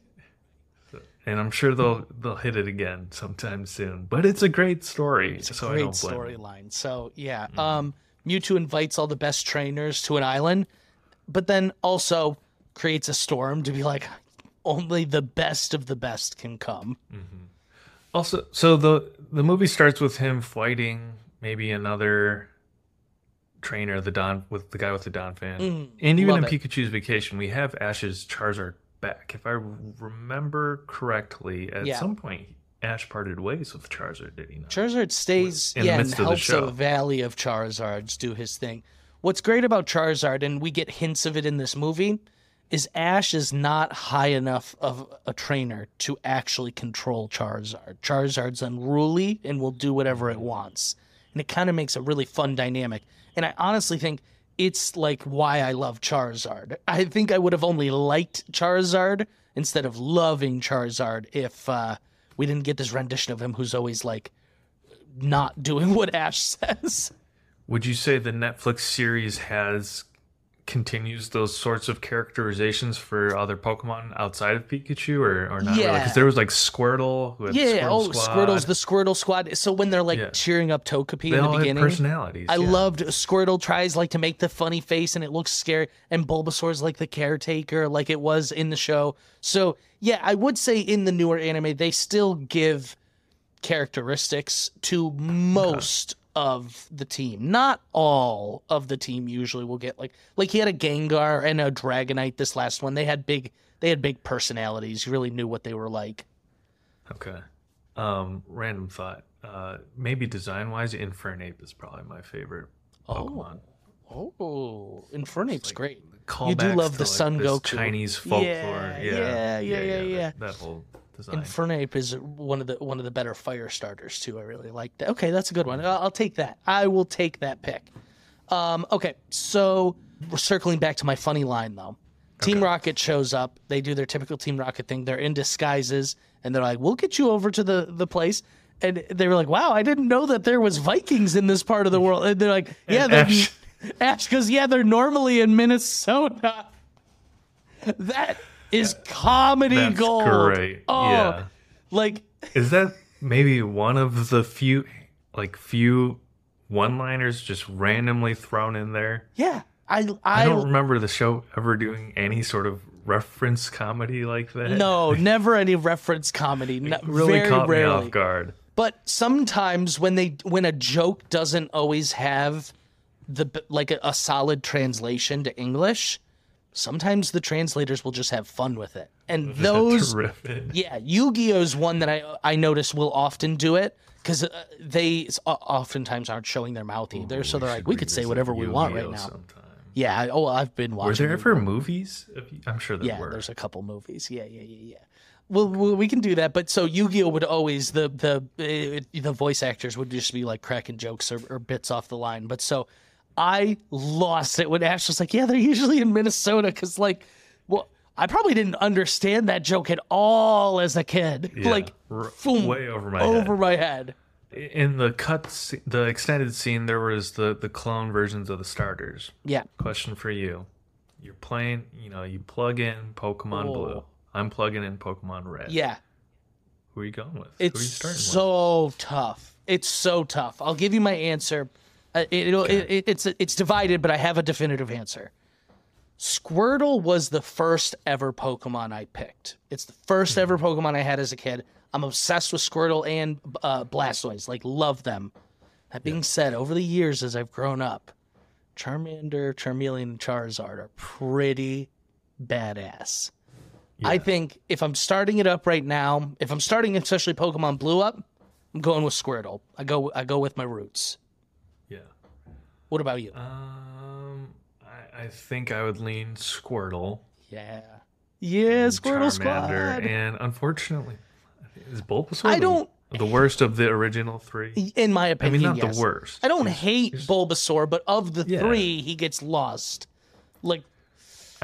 Speaker 1: and I'm sure they'll they'll hit it again sometime soon. But it's a great story.
Speaker 2: It's a
Speaker 1: so
Speaker 2: great
Speaker 1: don't blame them.
Speaker 2: storyline. So yeah,
Speaker 1: Mm-hmm.
Speaker 2: um, Mewtwo invites all the best trainers to an island, but then also creates a storm to be like, only the best of the best can come.
Speaker 1: Also, so the the movie starts with him fighting maybe another trainer, the Don with the guy with the Donphan,
Speaker 2: Mm,
Speaker 1: and even in
Speaker 2: it.
Speaker 1: Pikachu's Vacation, we have Ash's Charizard back. If I remember correctly, at
Speaker 2: Yeah.
Speaker 1: some point Ash parted ways with Charizard, did he not?
Speaker 2: Charizard stays,
Speaker 1: In the
Speaker 2: yeah, and
Speaker 1: midst of the
Speaker 2: helps
Speaker 1: show.
Speaker 2: a valley of Charizards do his thing. What's great about Charizard, and we get hints of it in this movie, is Ash is not high enough of a trainer to actually control Charizard. Charizard's unruly and will do whatever it wants. And it kind of makes a really fun dynamic. And I honestly think it's like why I love Charizard. I think I would have only liked Charizard instead of loving Charizard if uh, we didn't get this rendition of him who's always like not doing (laughs) what Ash says.
Speaker 1: Would you say the Netflix series has continues those sorts of characterizations for other Pokemon outside of Pikachu, or or not?
Speaker 2: Yeah.
Speaker 1: because there was like Squirtle. Who had
Speaker 2: Yeah,
Speaker 1: Squirtle
Speaker 2: oh,
Speaker 1: Squad.
Speaker 2: Squirtle's the Squirtle squad. So when they're like
Speaker 1: Yeah.
Speaker 2: cheering up Togepi
Speaker 1: They
Speaker 2: in the beginning,
Speaker 1: personalities.
Speaker 2: I
Speaker 1: yeah.
Speaker 2: loved Squirtle tries like to make the funny face and it looks scary, and Bulbasaur's like the caretaker, like it was in the show. So yeah, I would say in the newer anime they still give characteristics to most of the team. Not all of the team usually will get like like he had a Gengar and a Dragonite this last one. They had big they had big personalities. You really knew what they were like.
Speaker 1: Okay. Um, random thought. Uh, maybe design wise, Infernape is probably my favorite Pokemon.
Speaker 2: Oh, Infernape's great.
Speaker 1: Callbacks
Speaker 2: You do love
Speaker 1: to,
Speaker 2: the
Speaker 1: like,
Speaker 2: Sun
Speaker 1: this
Speaker 2: Goku.
Speaker 1: Chinese folklore.
Speaker 2: Yeah,
Speaker 1: Yeah,
Speaker 2: yeah, yeah, yeah,
Speaker 1: that-
Speaker 2: yeah.
Speaker 1: That, whole design.
Speaker 2: Infernape is one of the one of the better fire starters too. I really like that. Okay, that's a good one. I'll, I'll take that. I will take that pick. Um, okay, so we're circling back to my funny line though. Team Rocket shows up. They do their typical Team Rocket thing. They're in disguises, and they're like, "We'll get you over to the the place." And they were like, "Wow, I didn't know that there was Vikings in this part of the world." And they're like, "Yeah, they're
Speaker 1: Ash-
Speaker 2: goes, yeah, they're normally in Minnesota." That is comedy
Speaker 1: That's
Speaker 2: gold.
Speaker 1: great.
Speaker 2: Oh,
Speaker 1: Yeah.
Speaker 2: like
Speaker 1: Is that maybe one of the few, like, few one-liners just randomly thrown in there?
Speaker 2: yeah, I
Speaker 1: I
Speaker 2: I,
Speaker 1: don't remember the show ever doing any sort of reference comedy like that.
Speaker 2: no (laughs) never any reference comedy. No,
Speaker 1: really
Speaker 2: very
Speaker 1: caught
Speaker 2: rarely.
Speaker 1: me off guard.
Speaker 2: But sometimes when they when a joke doesn't always have the like a, a solid translation to English, sometimes the translators will just have fun with it. And those
Speaker 1: terrific. (laughs)
Speaker 2: Yeah, Yu-Gi-Oh's one that I I notice will often do it because uh, they oftentimes aren't showing their mouth either. so they're like, we could say whatever we want right now.
Speaker 1: sometime.
Speaker 2: Yeah. Oh, I've been watching.
Speaker 1: Were there ever movies? I'm sure there
Speaker 2: Yeah,
Speaker 1: were.
Speaker 2: there's a couple movies. Yeah, yeah, yeah, yeah. Well, we can do that. But so Yu-Gi-Oh would always the the uh, the voice actors would just be like cracking jokes or, or bits off the line. But so I lost it when Ash was like, "Yeah, they're usually in Minnesota," because like, well, I probably didn't understand that joke at all as a kid. (laughs)
Speaker 1: Yeah,
Speaker 2: like,
Speaker 1: r-
Speaker 2: boom,
Speaker 1: way over my
Speaker 2: over
Speaker 1: head.
Speaker 2: my head.
Speaker 1: In the cut, sce- the extended scene, there was the the clone versions of the starters.
Speaker 2: Yeah.
Speaker 1: Question for you: You're playing, you know, you plug in Pokemon Blue.
Speaker 2: Oh.
Speaker 1: I'm plugging in Pokemon Red.
Speaker 2: Yeah.
Speaker 1: Who are you going with? Who are
Speaker 2: It's
Speaker 1: you starting with?
Speaker 2: so tough. It's so tough. I'll give you my answer. Uh, it, it'll- it, it, it's it's divided, but I have a definitive answer. Squirtle was the first ever Pokemon I picked. It's the first ever Pokemon I had as a kid. I'm obsessed with Squirtle and uh, Blastoise. Like, love them. That being said, over the years as I've grown up, Charmander, Charmeleon, and Charizard are pretty badass. I think if I'm starting it up right now, if I'm starting especially Pokemon Blue up, I'm going with Squirtle. I go I go with my roots. What about you?
Speaker 1: Um, I, I think I would lean Squirtle.
Speaker 2: yeah. Yeah, Squirtle
Speaker 1: Charmander,
Speaker 2: Squad.
Speaker 1: and unfortunately, is Bulbasaur
Speaker 2: I
Speaker 1: the-
Speaker 2: don't-
Speaker 1: the worst of the original three?
Speaker 2: In my opinion, I
Speaker 1: mean, not
Speaker 2: yes.
Speaker 1: the worst.
Speaker 2: I don't hate Bulbasaur, but of the
Speaker 1: Yeah.
Speaker 2: three, he gets lost. Like,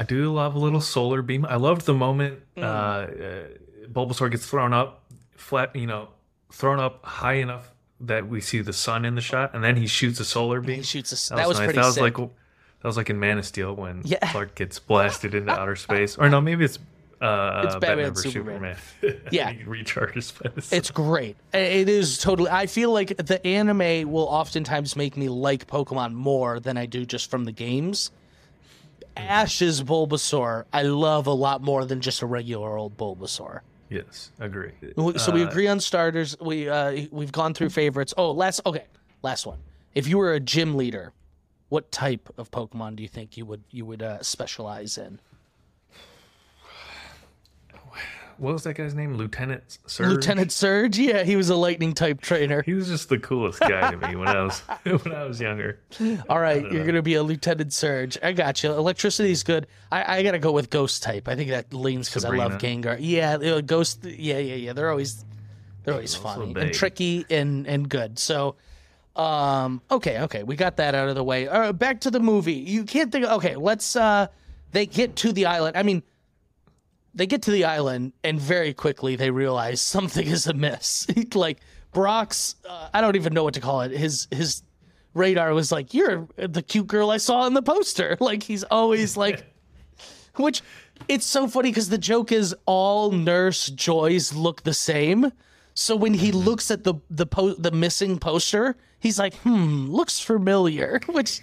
Speaker 1: I do love a little solar beam. I loved the moment
Speaker 2: Mm.
Speaker 1: uh, uh, Bulbasaur gets thrown up, flat, you know, thrown up high enough that we see the sun in the shot, and then he shoots a solar beam.
Speaker 2: he shoots a.
Speaker 1: That,
Speaker 2: That, was,
Speaker 1: nice.
Speaker 2: pretty
Speaker 1: That was
Speaker 2: sick.
Speaker 1: like that was like in Man of Steel when
Speaker 2: Yeah.
Speaker 1: Clark gets blasted into outer space, or no, maybe it's uh,
Speaker 2: It's Batman,
Speaker 1: vs
Speaker 2: Superman.
Speaker 1: Superman. (laughs)
Speaker 2: Yeah. (laughs)
Speaker 1: he recharges by the sun.
Speaker 2: It's great. It is totally. I feel like the anime will oftentimes make me like Pokemon more than I do just from the games. Ash's Bulbasaur, I love a lot more than just a regular old Bulbasaur.
Speaker 1: Yes, agree.
Speaker 2: So we
Speaker 1: Uh,
Speaker 2: agree on starters. We uh, we've gone through favorites. Oh, last okay, last one. If you were a gym leader, what type of Pokemon do you think you would you would uh, specialize in?
Speaker 1: What was that guy's name? Lieutenant Surge.
Speaker 2: Lieutenant Surge? Yeah, he was a lightning type trainer.
Speaker 1: He was just the coolest guy to me when I was (laughs) when I was younger.
Speaker 2: All right, you're gonna be a Lieutenant Surge. I got you. Electricity's good. I, I gotta go with Ghost type. I think that leans because I love Gengar. Yeah, uh, Ghost. Yeah, yeah, yeah. They're always they're always funny and tricky and and good. So, um, okay, okay, we got that out of the way. All right, back to the movie. You can't think. Okay, let's. uh They get to the island. I mean. They get to the island and very quickly they realize (laughs) something is amiss. (laughs) like Brock's, uh, I don't even know what to call it. His his radar was like, "You're the cute girl I saw in the poster." (laughs) Like he's always like, which it's so funny because the joke is all Nurse Joys look the same. So when he looks at the the po- the missing poster, he's like, "Hmm, looks familiar," which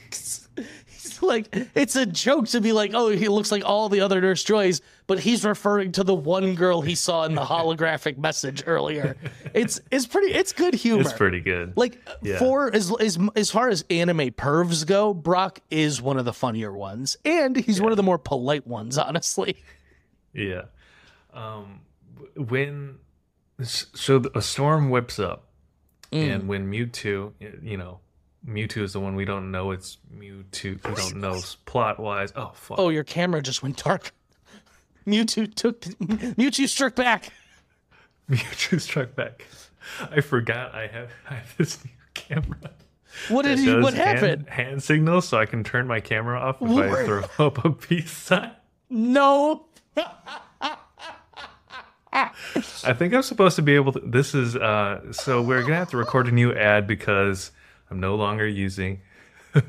Speaker 2: It's (laughs) like it's a joke to be like, oh, he looks like all the other Nurse Joys, but he's referring to the one girl he saw in the (laughs) holographic message earlier. It's it's pretty it's good humor.
Speaker 1: It's pretty good.
Speaker 2: Like
Speaker 1: Yeah.
Speaker 2: for as as as far as anime pervs go, Brock is one of the funnier ones, and he's one of the more polite ones, honestly.
Speaker 1: Yeah. Um, when so a storm whips up,
Speaker 2: Mm.
Speaker 1: and when Mewtwo, you know, Mewtwo is the one we don't know. It's Mewtwo. We don't know plot wise. Oh fuck.
Speaker 2: Oh, your camera just went dark. Mewtwo took Mewtwo struck back.
Speaker 1: Mewtwo struck back. I forgot I have I have this new camera.
Speaker 2: What did
Speaker 1: does
Speaker 2: What happened?
Speaker 1: Hand, signals, so I can turn my camera off if I throw (laughs) up a peace sign.
Speaker 2: No.
Speaker 1: I think I'm supposed to be able to. This is uh. So we're gonna have to record a new ad because I'm no longer using (laughs)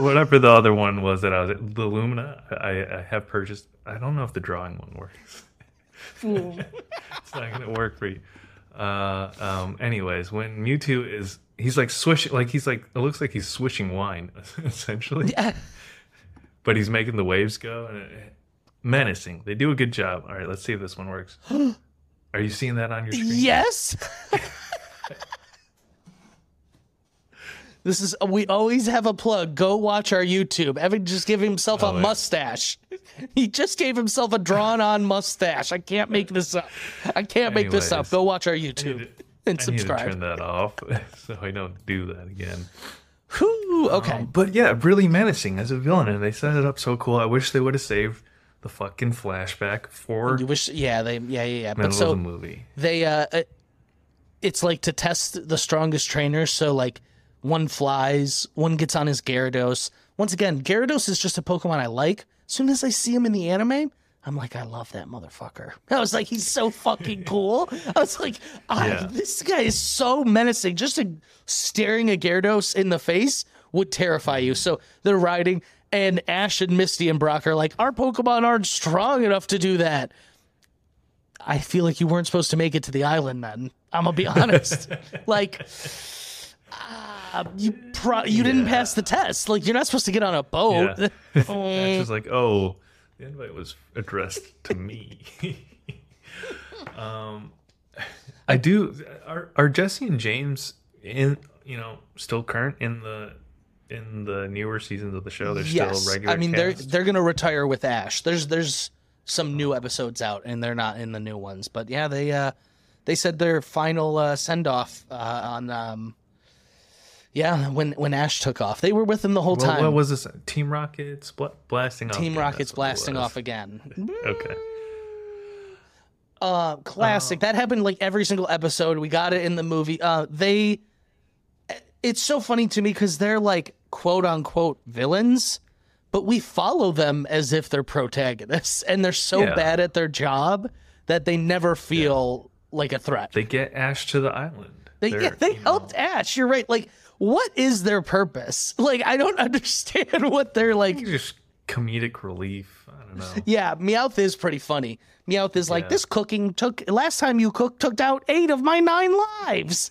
Speaker 1: whatever the other one was that I was the Lumina. I, I have purchased. I don't know if the drawing one works. (laughs) it's not gonna work for you. Uh. Um. Anyways, when Mewtwo is, he's like swishing, like he's like it looks like he's swishing wine (laughs) essentially. Yeah. But he's making the waves go and it, menacing. They do a good job. All right, let's see if this one works. (gasps) Are you seeing that on your screen?
Speaker 2: Yes. This is we always have a plug. Go watch our YouTube. Evan just gave himself a
Speaker 1: Oh, yeah.
Speaker 2: mustache. (laughs) He just gave himself a drawn-on mustache. I can't make this up. I can't make this up. Go watch our YouTube
Speaker 1: to- (laughs)
Speaker 2: and
Speaker 1: I need to
Speaker 2: subscribe.
Speaker 1: turn that off (laughs) so I don't do that again.
Speaker 2: Whew, okay.
Speaker 1: But yeah, really menacing as a villain, and they set it up so cool. I wish they would have saved the fucking flashback for
Speaker 2: you wish yeah, they yeah, yeah, yeah.
Speaker 1: middle
Speaker 2: But so
Speaker 1: of the movie.
Speaker 2: they uh, it's like to test the strongest trainers so like one flies one gets on his gyarados. Once again gyarados is just a pokemon i like. As soon as i see him in the anime i'm like i love that motherfucker. I was like he's so fucking cool. I was like ah,
Speaker 1: Yeah.
Speaker 2: this guy is so menacing. Just a, staring a gyarados in the face would terrify you. So they're riding and ash and misty and brock are like our pokemon aren't strong enough to do that. I feel like you weren't supposed to make it to the island then. I'm gonna be honest. (laughs) like, uh, you pro- you didn't
Speaker 1: Yeah.
Speaker 2: pass the test. Like, you're not supposed to get on a boat.
Speaker 1: Yeah. (laughs) (laughs) Ash is like, oh, the invite was addressed to me. (laughs) um, I do. Are are Jessie and James in? You know, still current in the in the newer seasons of the show? They're
Speaker 2: yes,
Speaker 1: still regular.
Speaker 2: I mean they're they're gonna retire with Ash. There's there's some new episodes out, and they're not in the new ones. But yeah, they uh they said their final uh, send off uh, on um yeah when when Ash took off. They were with him the whole time.
Speaker 1: what was this? Team Rockets bla- blasting off.
Speaker 2: Team
Speaker 1: again,
Speaker 2: Rocket's
Speaker 1: that's what it
Speaker 2: blasting off again.
Speaker 1: Okay.
Speaker 2: uh classic that happened like every single episode we got it in the movie uh they it's so funny to me because they're like quote unquote villains but we follow them as if they're protagonists and they're so
Speaker 1: Yeah.
Speaker 2: bad at their job that they never feel like a threat
Speaker 1: They get Ash to the island.
Speaker 2: they, yeah, they
Speaker 1: you know,
Speaker 2: helped ash you're right like what is their purpose (laughs) like i don't (laughs) understand what they're like
Speaker 1: just comedic relief. I don't know. (laughs)
Speaker 2: Yeah, Meowth is pretty funny. Meowth is like,
Speaker 1: Yeah.
Speaker 2: this cooking took last time you cooked took out eight of my nine lives.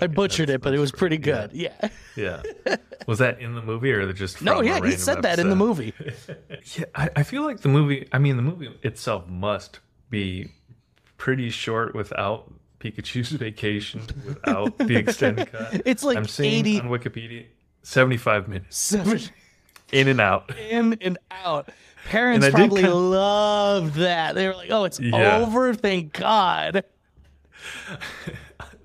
Speaker 2: I butchered it, but it was pretty good. Yeah.
Speaker 1: Yeah. Was that in the movie or just
Speaker 2: No, yeah, he said that in the movie.
Speaker 1: Yeah, I, I feel like the movie. I mean, the movie itself must be pretty short without Pikachu's vacation, without the extended (laughs) cut.
Speaker 2: It's like
Speaker 1: I'm seeing
Speaker 2: 80
Speaker 1: on Wikipedia, seventy-five minutes
Speaker 2: seven (laughs)
Speaker 1: in and out.
Speaker 2: in and out. Parents
Speaker 1: And
Speaker 2: probably
Speaker 1: kinda-
Speaker 2: loved that. They were like, "Oh, it's
Speaker 1: Yeah.
Speaker 2: over, thank God." (laughs)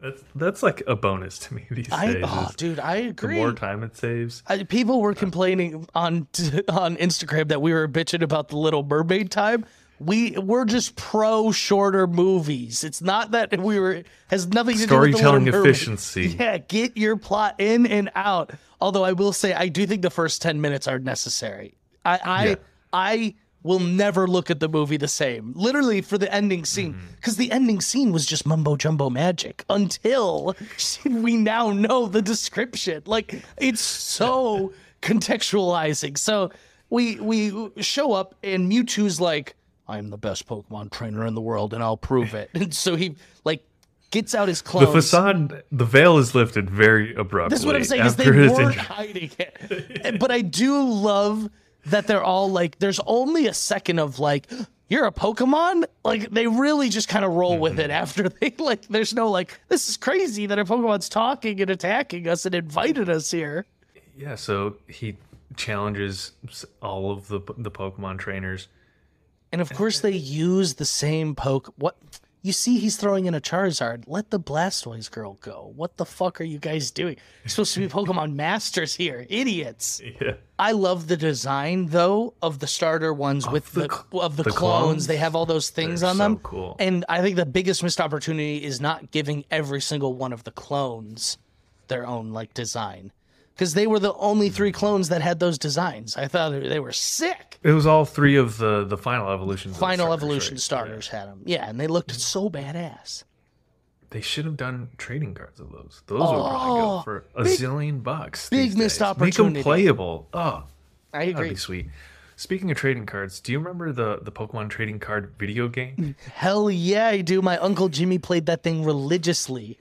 Speaker 1: That's that's like a bonus to me these
Speaker 2: I
Speaker 1: days.
Speaker 2: oh, dude, I
Speaker 1: the
Speaker 2: agree.
Speaker 1: more time it saves.
Speaker 2: I, people were uh, complaining on on Instagram that we were bitching about the Little Mermaid time. We we're just pro shorter movies. It's not that we were has nothing to do with
Speaker 1: Storytelling efficiency. (laughs)
Speaker 2: Yeah, get your plot in and out. Although I will say, I do think the first ten minutes are necessary. I I
Speaker 1: Yeah.
Speaker 2: I will never look at the movie the same. Literally for the ending scene,
Speaker 1: Mm-hmm.
Speaker 2: because the ending scene was just mumbo jumbo magic until (laughs) we now know the description. Like it's so (laughs) contextualizing. So we we show up and Mewtwo's like, I'm the best Pokemon trainer in the world and I'll prove it. (laughs) And so he like gets out his
Speaker 1: clothes.
Speaker 2: The
Speaker 1: facade, the veil is lifted very abruptly.
Speaker 2: That's what I'm saying is they weren't hiding it. but I do love that they're all like. There's only a second of like, you're a Pokemon. Like they really just kind of roll with
Speaker 1: Mm-hmm.
Speaker 2: it after they like. There's no like, this is crazy that a Pokemon's talking and attacking us and invited us here.
Speaker 1: Yeah, so he challenges all of the the Pokemon trainers.
Speaker 2: And of course they use the same poke. What you see, he's throwing in a Charizard. Let the Blastoise girl go. What the fuck are you guys doing? You're supposed to be Pokemon (laughs) masters here, idiots.
Speaker 1: Yeah.
Speaker 2: I love the design though of the starter ones with
Speaker 1: the
Speaker 2: the, of the,
Speaker 1: the
Speaker 2: clones.
Speaker 1: clones?
Speaker 2: They have all those things
Speaker 1: They're
Speaker 2: on
Speaker 1: so
Speaker 2: them.
Speaker 1: cool.
Speaker 2: And I think the biggest missed opportunity is not giving every single one of the clones their own like design. Because they were the only three clones that had those designs. I thought they were sick.
Speaker 1: It was all three of the the final evolutions.
Speaker 2: Final
Speaker 1: starters,
Speaker 2: evolution
Speaker 1: right?
Speaker 2: starters had them. Yeah, and they looked so badass.
Speaker 1: They should have done trading cards of those. Those would probably go oh, for a zillion bucks.
Speaker 2: Oh, big missed
Speaker 1: days.
Speaker 2: opportunity.
Speaker 1: Make them playable. Oh,
Speaker 2: I agree.
Speaker 1: that'd be sweet. Speaking of trading cards, do you remember the the Pokemon trading card video game?
Speaker 2: Mm, hell yeah, I do. My uncle Jimmy played that thing religiously.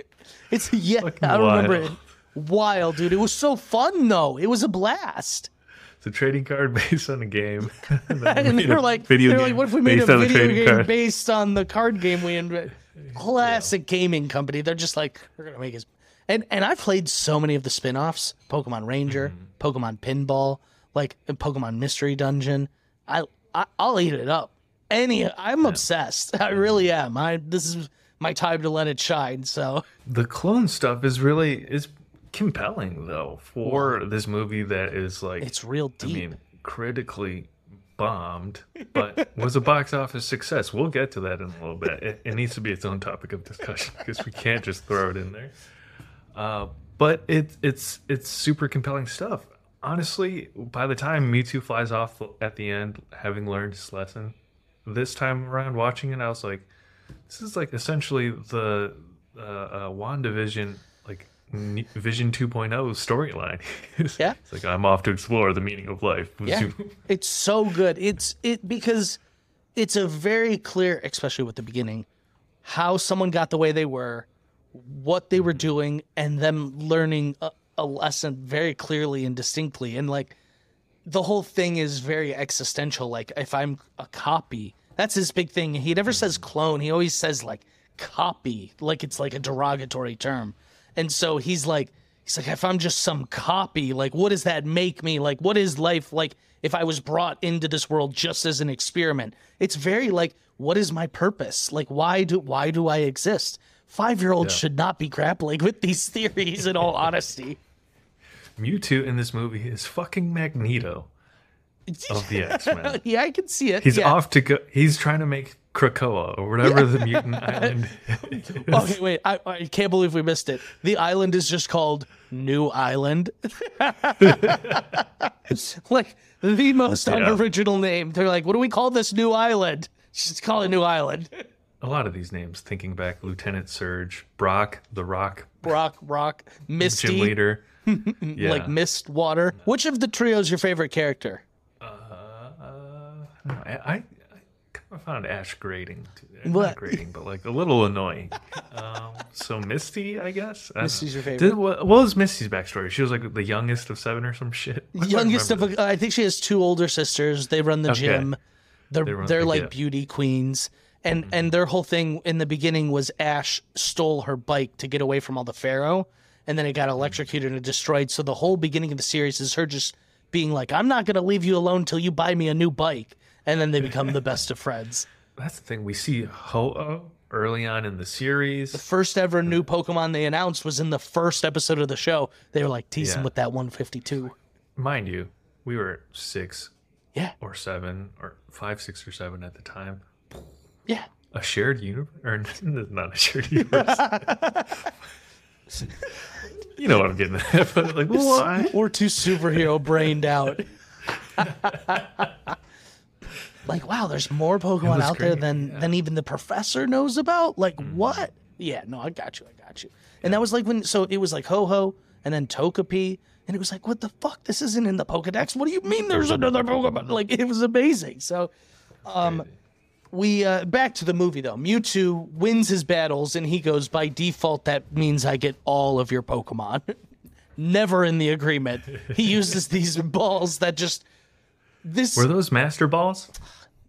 Speaker 2: It's yeah,
Speaker 1: Fucking
Speaker 2: I remember it.
Speaker 1: Wild.
Speaker 2: Dude. It was so fun though. It was a blast.
Speaker 1: It's a trading card (laughs) based on a game. and (laughs) (laughs)
Speaker 2: And they were like,
Speaker 1: video
Speaker 2: they were like, what if we made a video game
Speaker 1: card?
Speaker 2: based on the card game we invented? Classic gaming company. They're just like, we're gonna make it. And and I've played so many of the spin-offs: Pokemon Ranger,
Speaker 1: Mm-hmm.
Speaker 2: Pokemon Pinball, like Pokemon Mystery Dungeon. I, I I'll eat it up. Any, I'm obsessed. I really am. I this is my time to let it shine. So
Speaker 1: The clone stuff is really is compelling though for this movie that is like
Speaker 2: it's real deep.
Speaker 1: I mean critically bombed, (laughs) but was a box office success. We'll get to that in a little bit. It, it needs to be its own topic of discussion (laughs) because we can't just throw it in there. Uh, but it, it's it's super compelling stuff. Honestly, by the time Mewtwo flies off at the end, having learned his lesson, this time around watching it, I was like, this is like essentially the uh, uh, WandaVision, Vision 2.0 storyline. (laughs)
Speaker 2: Yeah.
Speaker 1: it's like I'm off to explore the meaning of life. (laughs)
Speaker 2: Yeah, it's so good. It's it because it's a very clear, especially with the beginning, how someone got the way they were, what they were doing, and them learning a, a lesson very clearly and distinctly. And like the whole thing is very existential. Like if I'm a copy, that's his big thing. He never says clone. He always says like copy, like it's like a derogatory term. And so he's like, he's like, if I'm just some copy, like what does that make me? Like what is life like if I was brought into this world just as an experiment? It's very like, what is my purpose? Like why do why do I exist? Five year olds should not be grappling with these (laughs) theories in all honesty.
Speaker 1: Mewtwo in this movie is fucking Magneto of the (laughs) X Men.
Speaker 2: yeah, I can see it.
Speaker 1: He's
Speaker 2: yeah.
Speaker 1: off to go. He's trying to make Krakoa or whatever the mutant island. (laughs) is.
Speaker 2: Okay, wait. I, I can't believe we missed it. The island is just called New Island. (laughs) like the most
Speaker 1: Yeah.
Speaker 2: unoriginal name. They're like, what do we call this new island? Just call it New Island.
Speaker 1: A lot of these names, thinking back, Lieutenant Surge, Brock, The Rock,
Speaker 2: Brock, Rock,
Speaker 1: Gym
Speaker 2: Misty,
Speaker 1: Leader. (laughs) Yeah.
Speaker 2: like Mist Water. Which of the trio is your favorite character?
Speaker 1: Uh, I, I, I kind of found Ash grating. Uh,
Speaker 2: what?
Speaker 1: Not grating, but like a little annoying. um, so Misty, I guess. I
Speaker 2: Misty's
Speaker 1: know.
Speaker 2: your favorite?
Speaker 1: Did, what, what was Misty's backstory? She was like the youngest of seven or some shit. (laughs) I
Speaker 2: Youngest of, a- I think she has two older sisters. They run the
Speaker 1: Okay.
Speaker 2: gym. They're
Speaker 1: They
Speaker 2: are like
Speaker 1: yeah.
Speaker 2: beauty queens. And mm-hmm. and their whole thing in the beginning was Ash stole her bike to get away from all the Fearow, and then it got mm-hmm. electrocuted and destroyed. So the whole beginning of the series is her just being like, "I'm not gonna leave you alone till you buy me a new bike," and then they (laughs) become the best of friends.
Speaker 1: That's the thing. We see Ho-Oh early on in the series.
Speaker 2: The First ever new Pokemon they announced was in the first episode of the show. They were like teasing
Speaker 1: Yeah.
Speaker 2: with that 152.
Speaker 1: Mind you, we were six
Speaker 2: Yeah,
Speaker 1: or seven or five, six or seven at the time.
Speaker 2: yeah.
Speaker 1: A shared universe, (laughs) or not a shared universe. (laughs) you know what I'm getting at. But like?
Speaker 2: We're too superhero brained out. Like, wow, there's more Pokemon out there than than even the professor knows about. Like, what? Yeah, no, I got you, I got you. And that was like when, so it was like Ho-Oh, and then Togepi, and it was like, what the fuck? This isn't in the Pokedex. What do you mean? There's another Pokemon? Like, it was amazing. So, um, we uh, back to the movie though. Mewtwo wins his battles, and he goes by default. That means I get all of your Pokemon. (laughs) Never in the agreement. He uses these (laughs) balls that just this.
Speaker 1: Were those Master Balls?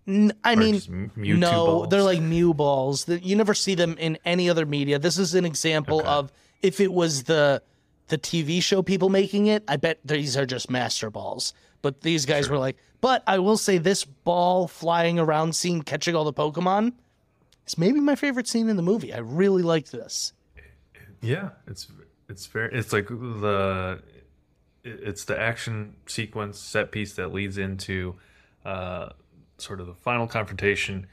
Speaker 2: N- I
Speaker 1: Or
Speaker 2: mean, no,
Speaker 1: balls?
Speaker 2: they're like Mew balls. That you never see them in any other media. This is an example
Speaker 1: Okay.
Speaker 2: of if it was the the TV show people making it. I bet these are just Master Balls. But these guys were like, but I will say this ball flying around scene, catching all the Pokemon, is maybe my favorite scene in the movie. I really liked this.
Speaker 1: Yeah, it's it's very it's like the it's the action sequence set piece that leads into uh, sort of the final confrontation,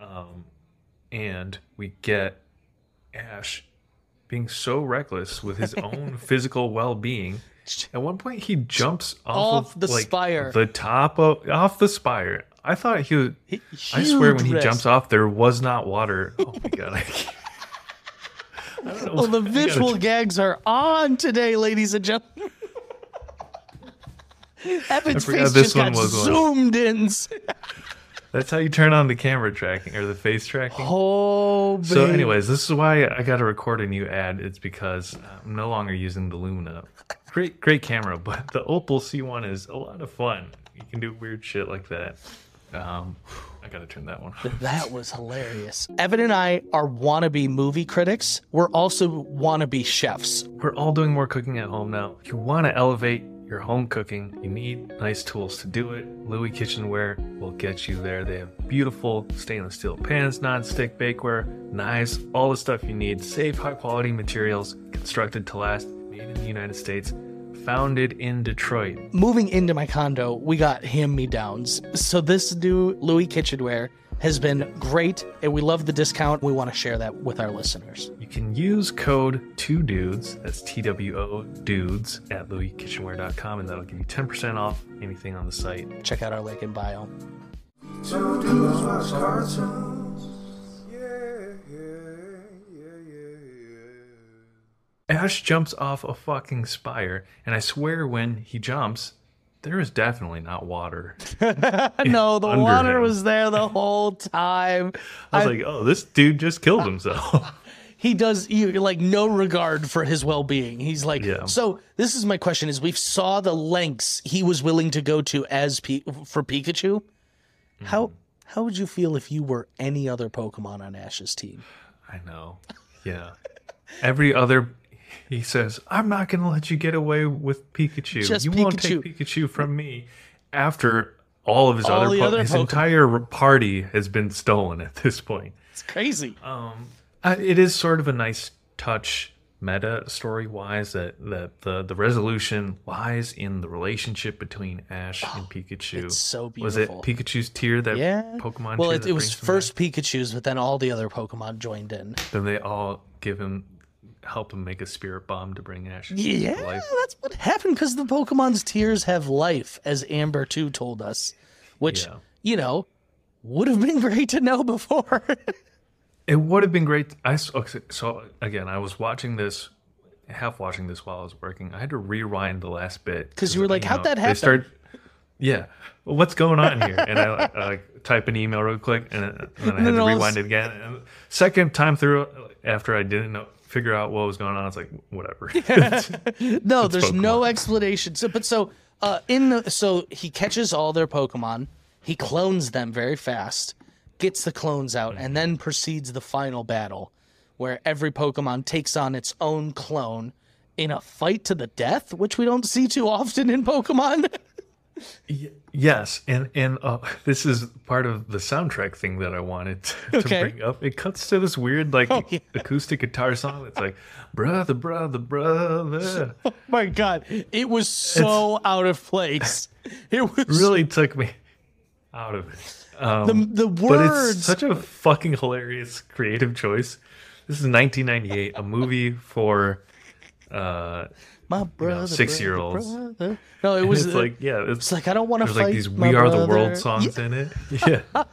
Speaker 1: um, and we get Ash being so reckless with his own (laughs) physical well being. At one point, he jumps off,
Speaker 2: Off
Speaker 1: of,
Speaker 2: the
Speaker 1: like,
Speaker 2: spire.
Speaker 1: the top of off the spire. I thought he would.
Speaker 2: H-
Speaker 1: I swear, when he jumps off, there was not water. Oh my (laughs) god! I can't- I don't know
Speaker 2: Well, the
Speaker 1: what- I gotta-
Speaker 2: visual gags are on today, ladies and gentlemen. (laughs) Evan's face
Speaker 1: this
Speaker 2: just
Speaker 1: one
Speaker 2: got
Speaker 1: was
Speaker 2: zoomed in.
Speaker 1: That's how you turn on the camera tracking or the face tracking.
Speaker 2: Oh,
Speaker 1: so,
Speaker 2: baby.
Speaker 1: anyways, this is why I got to record a new ad. It's because I'm no longer using the Lumina. Great, great camera, (laughs) but the Opal C1 is a lot of fun. You can do weird shit like that. Um, I got to turn that one. off.
Speaker 2: That was hilarious. Evan and I are wannabe movie critics. We're also wannabe chefs.
Speaker 1: We're all doing more cooking at home now. If you want to elevate your home cooking, you need nice tools to do it. Louis Kitchenware will get you there. They have beautiful stainless steel pans, non-stick bakeware, knives, all the stuff you need. Safe, high quality materials, constructed to last, made in the United States, founded in Detroit.
Speaker 2: Moving into my condo, we got hand-me-downs. So this new Louis Kitchenware has been great, and we love the discount. We want to share that with our listeners.
Speaker 1: You can use code 2dudes, that's T W O dudes, at louiskitchenware.com, and that'll give you 10% off anything on the site.
Speaker 2: Check out our link in bio.
Speaker 3: Two dudes watch cartoons. Yeah, yeah, yeah, yeah, yeah.
Speaker 1: Ash jumps off a fucking spire, and I swear when he jumps, there is definitely not water. (laughs)
Speaker 2: no, the water
Speaker 1: him.
Speaker 2: was there the whole time.
Speaker 1: I was
Speaker 2: I-
Speaker 1: like, oh, this dude just killed himself. (laughs)
Speaker 2: he does you like no regard for his well-being he's like
Speaker 1: Yeah.
Speaker 2: so this is my question is we saw the lengths he was willing to go to as Pi- for pikachu how mm. how would you feel if you were any other pokemon on ash's team
Speaker 1: I know. Yeah. Every other, he says, I'm not going to let you get away with Pikachu.
Speaker 2: Just
Speaker 1: you won't take
Speaker 2: Pikachu."
Speaker 1: Pikachu from me. After all of his
Speaker 2: All
Speaker 1: other,
Speaker 2: the
Speaker 1: po-
Speaker 2: other
Speaker 1: his
Speaker 2: Pokemon.
Speaker 1: entire party has been stolen at this point.
Speaker 2: it's crazy
Speaker 1: Uh, it is sort of a nice touch meta story wise that, that the, the resolution lies in the relationship between Ash and Pikachu.
Speaker 2: Oh, it's so
Speaker 1: Was it. Pikachu's tear that
Speaker 2: yeah
Speaker 1: Pokemon
Speaker 2: well it, it was first pikachu's but then all the other pokemon joined in?
Speaker 1: Then they all give him help him make a spirit bomb to bring Ash
Speaker 2: yeah
Speaker 1: to life.
Speaker 2: that's what happened because the pokemon's tears have life as Ambertwo told us which
Speaker 1: Yeah.
Speaker 2: you know would have been (laughs) great to know before (laughs)
Speaker 1: It would have been great. I so again, I was watching this, half watching this while I was working. I had to rewind the last bit
Speaker 2: because you were like, "How'd that happen?"
Speaker 1: they start- yeah, well, what's going on here? And I, like, I like type an email real quick, and, then- and then I had to rewind it again. And second time through, after I didn't know, figure out what was going on, It's like, whatever. (laughs) (laughs)
Speaker 2: No, there's no explanation. So, but so uh, in the so he catches all their Pokemon, he clones them very fast, gets the clones out, and then proceeds the final battle, where every Pokemon takes on its own clone in a fight to the death, which we don't see too often in Pokemon. (laughs)
Speaker 1: Y- yes, and and uh, this is part of the soundtrack thing that I wanted to,
Speaker 2: Okay.
Speaker 1: bring up. It cuts to this weird like
Speaker 2: Oh, yeah.
Speaker 1: acoustic guitar song that's like brother, brother, brother.
Speaker 2: oh my god, it was so out of place. It was
Speaker 1: really took me out of it. Um,
Speaker 2: the the
Speaker 1: but
Speaker 2: words.
Speaker 1: it's such a fucking hilarious creative choice. This is 1998, a movie for uh,
Speaker 2: my brother,
Speaker 1: six-year-olds.
Speaker 2: brother, brother. No, it
Speaker 1: and (laughs)
Speaker 2: was
Speaker 1: it's
Speaker 2: uh,
Speaker 1: like yeah, it's,
Speaker 2: It's like I don't want to
Speaker 1: there's
Speaker 2: fight.
Speaker 1: like these "We Are the. World" songs in it. (laughs) Yeah,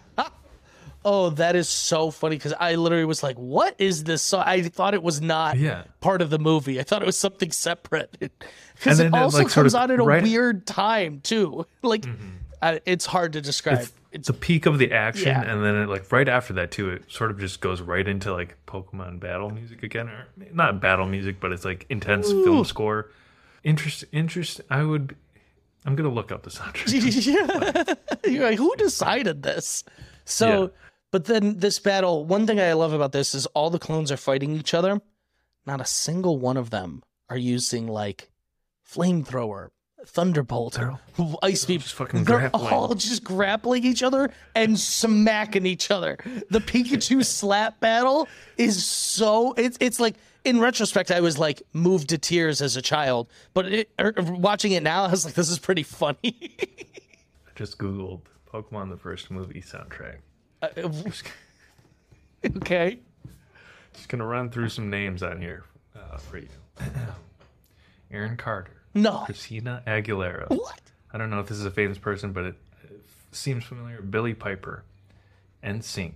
Speaker 2: Oh, that is so funny because I literally was like, "What is this?" song? I thought it was not
Speaker 1: Yeah.
Speaker 2: part of the movie. I thought it was something separate (laughs) because it
Speaker 1: then it,
Speaker 2: also
Speaker 1: like,
Speaker 2: comes
Speaker 1: of
Speaker 2: out at a
Speaker 1: right-
Speaker 2: weird time too. Like, uh, it's hard to describe.
Speaker 1: It's- it's the peak of the action,
Speaker 2: Yeah.
Speaker 1: and then it, like right after that too, it sort of just goes right into like Pokemon battle music again, or not battle music, but it's like intense film score. Interest, interest. I would. I'm gonna look up the soundtrack. (laughs)
Speaker 2: You're like, who decided this? So,
Speaker 1: Yeah.
Speaker 2: but then this battle, one thing I love about this is all the clones are fighting each other. Not a single one of them are using like flamethrower, thunderbolt,
Speaker 1: They're
Speaker 2: ice beam.
Speaker 1: just fucking
Speaker 2: They're
Speaker 1: grappling.
Speaker 2: all just grappling each other and smacking each other. The Pikachu (laughs) slap battle is so it's it's like in retrospect I was like moved to tears as a child, but it, er, watching it now I was like this is pretty funny.
Speaker 1: I (laughs) just googled Pokemon the first movie soundtrack. (laughs)
Speaker 2: okay.
Speaker 1: Just gonna run through some names on here uh, for you. (coughs) Aaron Carter,
Speaker 2: No.
Speaker 1: Christina Aguilera.
Speaker 2: What?
Speaker 1: I don't know if this is a famous person, but it, it seems familiar. Billie Piper, NSYNC,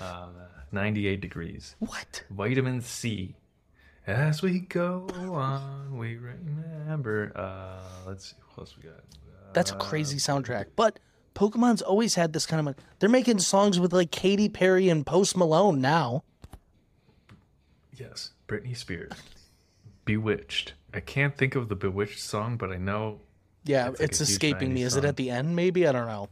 Speaker 1: uh, 98 Degrees,
Speaker 2: What?
Speaker 1: Vitamin C. As we go on, we remember. Uh, let's see what else we got.
Speaker 2: That's a crazy soundtrack. But Pokemon's always had this kind of. They're making songs with like Katy Perry and Post Malone now.
Speaker 1: Yes, Britney Spears, B*Witched. I can't think of the B*Witched song, but I know.
Speaker 2: Yeah,
Speaker 1: It's
Speaker 2: it's,
Speaker 1: like huge
Speaker 2: escaping me.
Speaker 1: 90s
Speaker 2: Is it at the end? Maybe I don't know.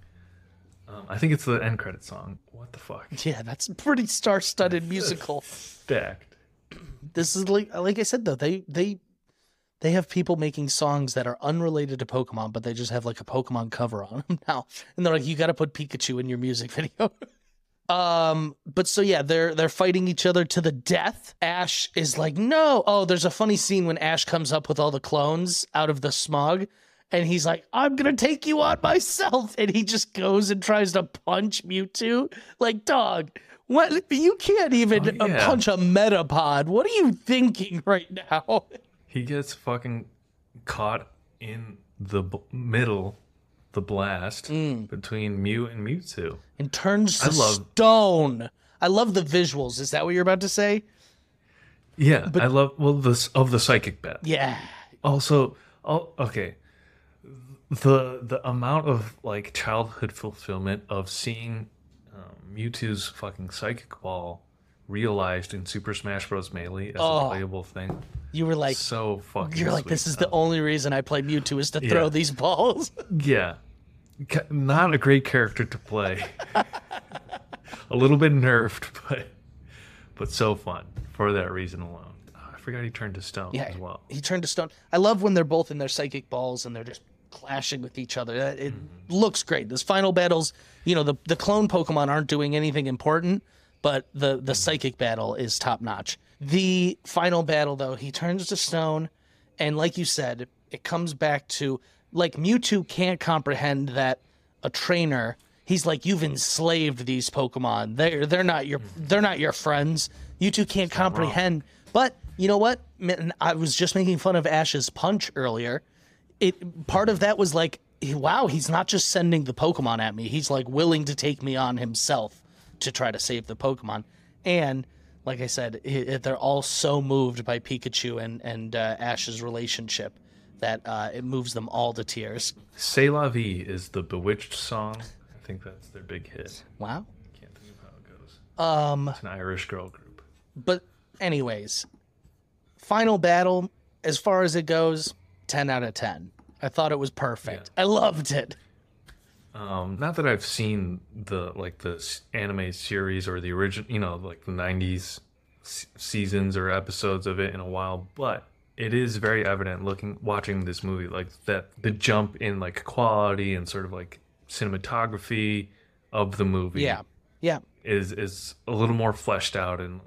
Speaker 1: Um, I think it's the end credit song. What the fuck? (laughs)
Speaker 2: Yeah, that's a pretty star-studded (laughs) musical.
Speaker 1: Stacked.
Speaker 2: This is like like I said though, they they they have people making songs that are unrelated to Pokemon, but they just have like a Pokemon cover on them (laughs) now, and they're like, you got to put Pikachu in your music video. Um, but so yeah, they're they're fighting each other to the death. Ash is like, no. Oh, there's a funny scene when Ash comes up with all the clones out of the smog. And he's like, I'm gonna take you on myself. And he just goes and tries to punch Mewtwo. Like, dog, what you can't even
Speaker 1: Oh, yeah.
Speaker 2: punch a metapod. What are you thinking right now?
Speaker 1: He gets fucking caught in the b- middle, the blast
Speaker 2: Mm.
Speaker 1: between Mew and Mewtwo.
Speaker 2: And turns to
Speaker 1: I love-
Speaker 2: stone. I love the visuals. Is that what you're about to say?
Speaker 1: Yeah, I love well this of the psychic bat.
Speaker 2: Yeah.
Speaker 1: Also, oh, okay, the the amount of like childhood fulfillment of seeing um, Mewtwo's fucking psychic ball realized in Super Smash Bros. Melee as
Speaker 2: Oh.
Speaker 1: a playable thing.
Speaker 2: You were like,
Speaker 1: So fucking.
Speaker 2: you're like, this is the only reason I play Mewtwo is to throw these balls. (laughs)
Speaker 1: Yeah. Not a great character to play. a little bit nerfed, (laughs) but but so fun for that reason alone. Oh, I forgot he turned to stone
Speaker 2: Yeah,
Speaker 1: as well.
Speaker 2: he turned to stone. I love when they're both in their psychic balls and they're just clashing with each other. It
Speaker 1: Mm-hmm.
Speaker 2: looks great. This final battles, you know, the the clone Pokemon aren't doing anything important, but the the psychic battle is top notch. The final battle though, he turns to stone, and like you said, it comes back to like Mewtwo can't comprehend that a trainer. He's like, you've enslaved these Pokemon. They're they're not your they're not your friends. You two can't comprehend. But you know what? I was just making fun of Ash's punch earlier. It part of that was like, wow, he's not just sending the Pokemon at me. He's like willing to take me on himself to try to save the Pokemon. And like I said, it, they're all so moved by Pikachu and and uh, Ash's relationship that uh, it moves them all to tears.
Speaker 1: C'est la vie is the B*Witched song. I think that's their big hit.
Speaker 2: Wow.
Speaker 1: Can't think of how it goes.
Speaker 2: Um,
Speaker 1: It's an Irish girl group.
Speaker 2: but anyways, final battle as far as it goes, ten out of ten. I thought it was perfect. I loved it.
Speaker 1: Um, not that I've seen the like the anime series or the original, you know, like the '90s s- seasons or episodes of it in a while, but it is very evident looking watching this movie like that the jump in like quality and sort of like cinematography of the movie
Speaker 2: Yeah, yeah.
Speaker 1: is is a little more fleshed out and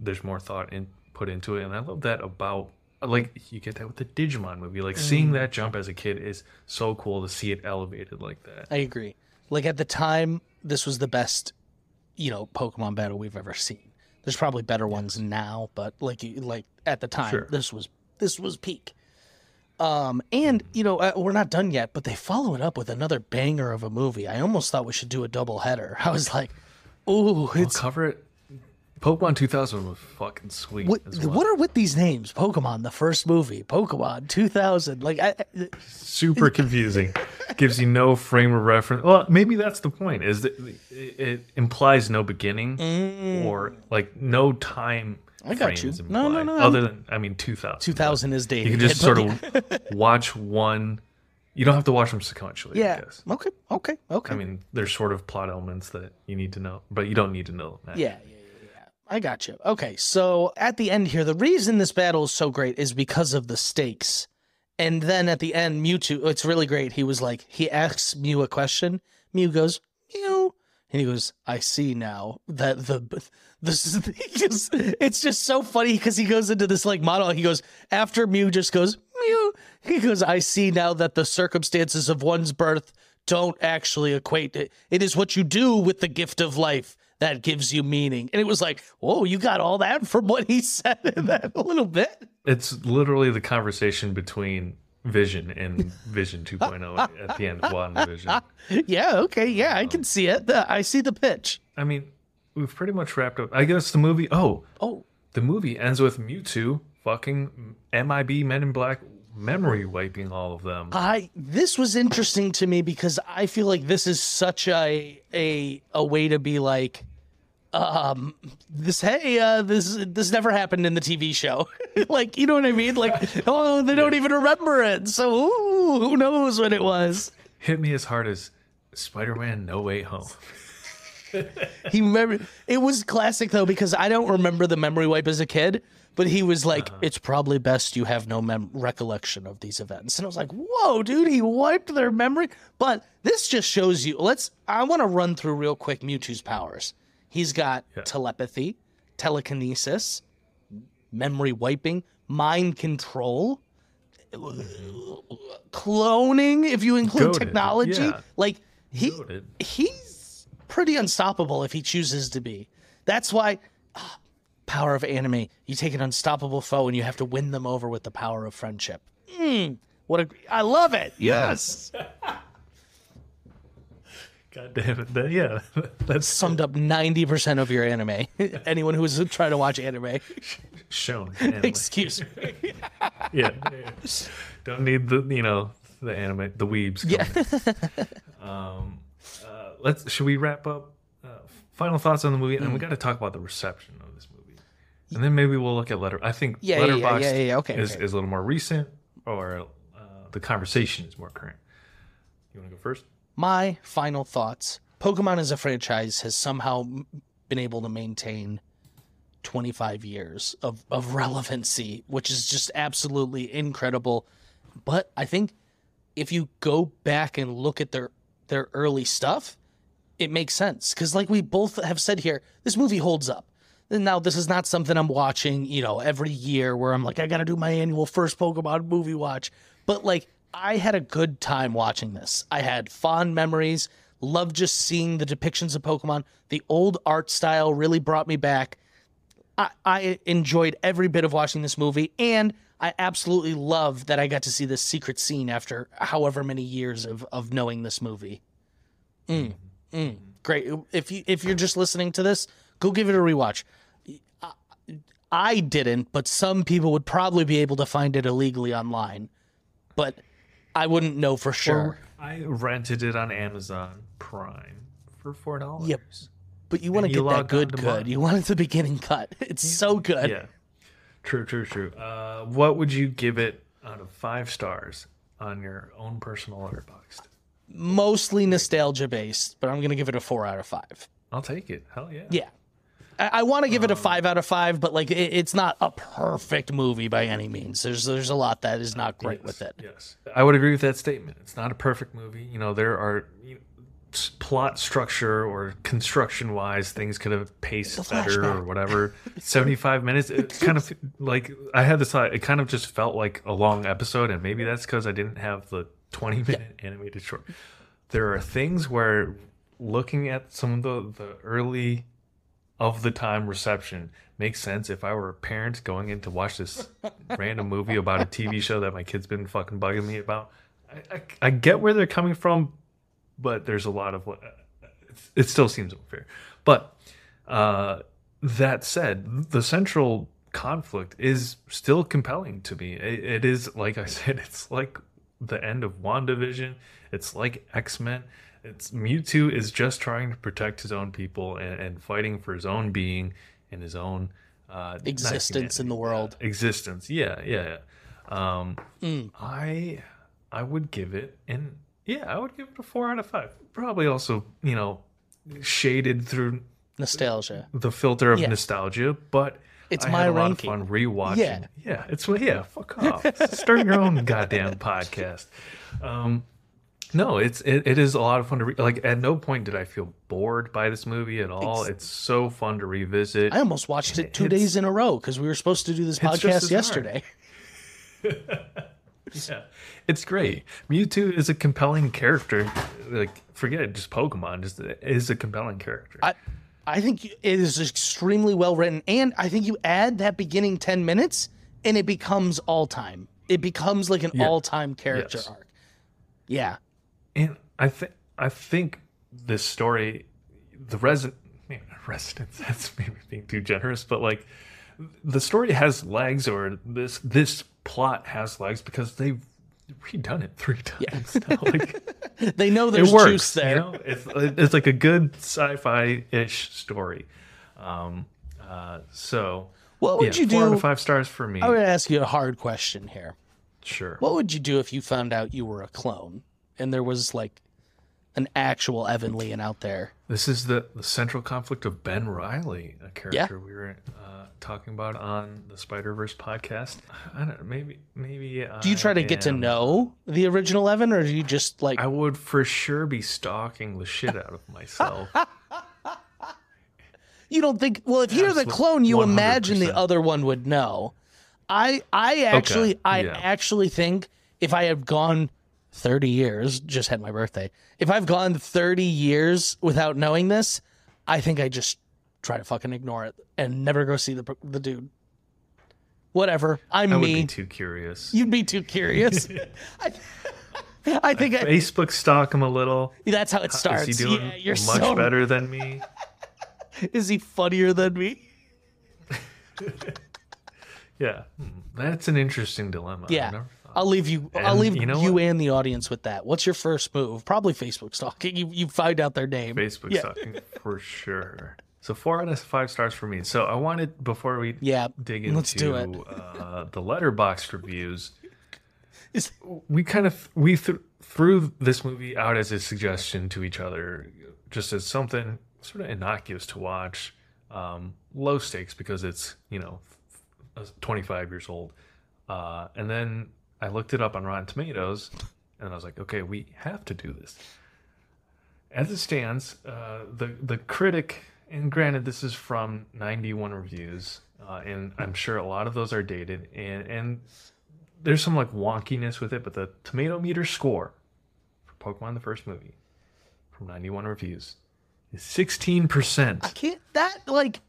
Speaker 1: there's more thought in put into it and I love that about like you get that with the Digimon movie like seeing that jump as a kid is so cool to see it elevated like that
Speaker 2: I agree. Like at the time, this was the best, you know, Pokemon battle we've ever seen. There's probably better ones now, but like like at the time,
Speaker 1: Sure.
Speaker 2: this was this was peak. Um, and you know uh, we're not done yet, but they follow it up with another banger of a movie. I almost thought we should do a double header. (laughs) I was like, "Ooh,
Speaker 1: We'll
Speaker 2: it's
Speaker 1: cover it. Pokemon 2000 was fucking sweet.
Speaker 2: what,
Speaker 1: as well.
Speaker 2: what are with these names? Pokemon, the first movie, Pokemon 2000. Like, I, I-
Speaker 1: Super (laughs) confusing. gives you no frame of reference. Well, maybe that's the point. Is that it, it implies no beginning or like no time.
Speaker 2: Mm. I got
Speaker 1: frame
Speaker 2: you.
Speaker 1: is
Speaker 2: No, no, no.
Speaker 1: Other than I mean, two thousand.
Speaker 2: 2000 is dating.
Speaker 1: You can just sort of (laughs) watch one. You don't have to watch them sequentially. I
Speaker 2: Yeah.
Speaker 1: guess.
Speaker 2: Okay. Okay. Okay.
Speaker 1: I mean, there's sort of plot elements that you need to know, but you don't need to know that.
Speaker 2: Yeah, yeah, yeah, yeah. I got you. Okay, so at the end here, the reason this battle is so great is because of the stakes. And then at the end, Mewtwo, oh, it's really great. He was like, he asks Mew a question. Mew goes, Mew. And he goes, I see now that the (laughs) this is, (laughs) it's just so funny because he goes into this like monologue. He goes, after Mew just goes, Mew, he goes, I see now that the circumstances of one's birth don't actually equate. It, it is what you do with the gift of life that gives you meaning. And it was like, whoa, you got all that from what he (laughs) said in that little bit.
Speaker 1: It's literally the conversation between Vision and Vision (laughs) 2.0 at the end of WandaVision. (laughs)
Speaker 2: Yeah, okay, yeah, I can see it. I see the pitch.
Speaker 1: I mean, we've pretty much wrapped up. I guess the movie. Oh,
Speaker 2: Oh,
Speaker 1: the movie ends with Mewtwo fucking MIB Men in Black memory wiping all of them.
Speaker 2: I this was interesting to me because I feel like this is such a a a way to be like um this hey uh this this never happened in the TV show. (laughs) like, you know what I mean? Like, (laughs) oh, they don't even remember it. So, ooh, who knows what it was?
Speaker 1: Hit me as hard as Spider-Man No Way Home. (laughs)
Speaker 2: He remember it was classic though because I don't remember the memory wipe as a kid, but he was like, "It's probably best you have no mem- recollection of these events." And I was like, "Whoa, dude, he wiped their memory." But this just shows you. Let's. I want to run through real quick Mewtwo's powers. He's got telepathy, telekinesis, memory wiping, mind control, cloning. If you include
Speaker 1: Goated,
Speaker 2: technology,
Speaker 1: yeah.
Speaker 2: like he
Speaker 1: Goated.
Speaker 2: he's pretty unstoppable if he chooses to be. That's why ah, power of anime. You take an unstoppable foe and you have to win them over with the power of friendship. Mm, what a I love it. Yes. (laughs)
Speaker 1: God damn it. That- yeah, (laughs) that's
Speaker 2: Summed up 90% of your anime. (laughs) Anyone who's trying to watch anime,
Speaker 1: shown. (laughs) Anyway.
Speaker 2: excuse me.
Speaker 1: yeah, yeah. Don't need the you know the anime the weebs.
Speaker 2: Yeah.
Speaker 1: um, uh, let's should we wrap up? Uh, final thoughts on the movie, and
Speaker 2: Mm.
Speaker 1: we got to talk about the reception of this movie, and then maybe we'll look at letter. I think
Speaker 2: Yeah, yeah, yeah, yeah, yeah, okay,
Speaker 1: is
Speaker 2: okay.
Speaker 1: is a little more recent, or uh, the conversation is more current. You want to go first?
Speaker 2: My final thoughts. Pokemon as a franchise has somehow been able to maintain 25 years of, of (laughs) relevancy, which is just absolutely incredible. But I think if you go back and look at their their early stuff, it makes sense because like we both have said here, this movie holds up. And now this is not something I'm watching, you know, every year where I'm like, I got to do my annual first Pokemon movie watch. But like, I had a good time watching this. I had fond memories. Loved just seeing the depictions of Pokemon. The old art style really brought me back. I, I enjoyed every bit of watching this movie, and I absolutely love that I got to see this secret scene after however many years of, of knowing this movie. Mm, mm, great. If you if you're just listening to this, go give it a rewatch. I, I didn't, but some people would probably be able to find it illegally online, but I wouldn't know for sure.
Speaker 1: I rented it on Amazon Prime for four dollars.
Speaker 2: Yep. But you want to get that good, good. You want it the beginning cut. (laughs) It's so good.
Speaker 1: Yeah. True, true, true. Uh, what would you give it out of five stars on your own personal letterboxd?
Speaker 2: Mostly nostalgia based, but I'm gonna give it a four out of five.
Speaker 1: I'll take it. Hell yeah.
Speaker 2: Yeah. I, I want to give it a five out of five, but like it, it's not a perfect movie by any means. There's there's a lot that is not great with it.
Speaker 1: Yes, I would agree with that statement. It's not a perfect movie. You know, there are you know, plot structure or construction wise things could have paced better or whatever. (laughs) Seventy five minutes. It kind of like I had this thought. It kind of just felt like a long episode, and maybe that's because I didn't have the twenty minute animated short. There are things where looking at some of the the early of the time reception makes sense if I were a parent going in to watch this random movie about a TV show that my kid's been fucking bugging me about. I, I, I get where they're coming from, but there's a lot of what it still seems unfair. But uh, that said, the central conflict is still compelling to me. It, it is like I said, (laughs) it's like the end of WandaVision. It's like X Men. It's Mewtwo is just trying to protect his own people and, and fighting for his own being and his own uh,
Speaker 2: Existence in the world.
Speaker 1: uh, existence. Yeah, yeah, yeah. Um,
Speaker 2: Mm.
Speaker 1: I I would give it, and yeah, I would give it a four out of five. Probably also, you know, shaded through
Speaker 2: Nostalgia.
Speaker 1: the filter of
Speaker 2: Yeah.
Speaker 1: nostalgia, but
Speaker 2: It's
Speaker 1: I
Speaker 2: my
Speaker 1: had a
Speaker 2: ranking.
Speaker 1: lot of fun rewatching.
Speaker 2: Yeah.
Speaker 1: yeah, it's yeah. Fuck off. Start your own goddamn podcast. Um, no, it's it, it is a lot of fun to re- like. At no point did I feel bored by this movie at all.
Speaker 2: Ex-
Speaker 1: it's so fun to revisit.
Speaker 2: I almost watched it two
Speaker 1: It's-
Speaker 2: days in a row because we were supposed to do this podcast yesterday. (laughs)
Speaker 1: Yeah, it's great. Mewtwo is a compelling character. Like, forget it, just Pokemon. Just is a compelling character.
Speaker 2: I, I think it is extremely well written, and I think you add that beginning ten minutes, and it becomes all time. It becomes like an
Speaker 1: Yeah.
Speaker 2: all time character
Speaker 1: Yes.
Speaker 2: arc. Yeah,
Speaker 1: And I think I think this story, the resident, residents. (laughs) That's maybe being too generous, but like the story has legs, or this this plot has legs because they've redone it three (laughs) times. now. (laughs) Like,
Speaker 2: they know there's
Speaker 1: works.
Speaker 2: juice there.
Speaker 1: You know? It's it's like a good sci-fi ish story. Um. Uh. So.
Speaker 2: What would
Speaker 1: yeah,
Speaker 2: you
Speaker 1: four out
Speaker 2: do?
Speaker 1: of five stars for me.
Speaker 2: I'm gonna ask you a hard question here.
Speaker 1: Sure.
Speaker 2: What would you do if you found out you were a clone and there was like an actual Evan Leon out there?
Speaker 1: This is the, the central conflict of Ben Reilly, a character we were uh, talking about on the Spider Verse podcast. I don't know, maybe maybe.
Speaker 2: Do you try to get to know the original Evan, or do you just like?
Speaker 1: I would for sure be stalking the shit out of myself. (laughs)
Speaker 2: You don't think? Well, if you're the clone, you imagine the other one would know. I I actually I
Speaker 1: yeah.
Speaker 2: actually think if I had gone 30 years, just had my birthday. If I've gone 30 years without knowing this, I think I just try to fucking ignore it and never go see the the dude. Whatever. I'm
Speaker 1: I would
Speaker 2: me.
Speaker 1: be too curious.
Speaker 2: You'd be too curious. (laughs) I, I think I,
Speaker 1: Facebook stalk him a little.
Speaker 2: that's how it starts.
Speaker 1: Is he doing
Speaker 2: yeah, you're
Speaker 1: much
Speaker 2: so,
Speaker 1: better than me? (laughs)
Speaker 2: Is he funnier than me? (laughs)
Speaker 1: Yeah, Hmm, that's an interesting dilemma.
Speaker 2: Yeah. I'll leave you. I'll leave
Speaker 1: you
Speaker 2: you,
Speaker 1: know what?
Speaker 2: and the audience with that. What's your first move? Probably Facebook stalking. (laughs) You you find out their name.
Speaker 1: Facebook
Speaker 2: Yeah.
Speaker 1: stalking for sure. So four out of five stars for me. So I wanted before we
Speaker 2: Yeah,
Speaker 1: dig into
Speaker 2: let's do it.
Speaker 1: Uh, the letterbox reviews.
Speaker 2: Is-
Speaker 1: We kind of we th- threw this movie out as a suggestion to each other, just as something sort of innocuous to watch, um, low stakes because it's you know, 25 years old. Uh, and then I looked it up on Rotten Tomatoes, and I was like, okay, we have to do this. As it stands, uh, the the critic, and granted, this is from 91 reviews, uh, and I'm sure a lot of those are dated, and and there's some like wonkiness with it, but the tomato meter score for Pokemon the first movie from 91 reviews is 16%.
Speaker 2: I can't. That like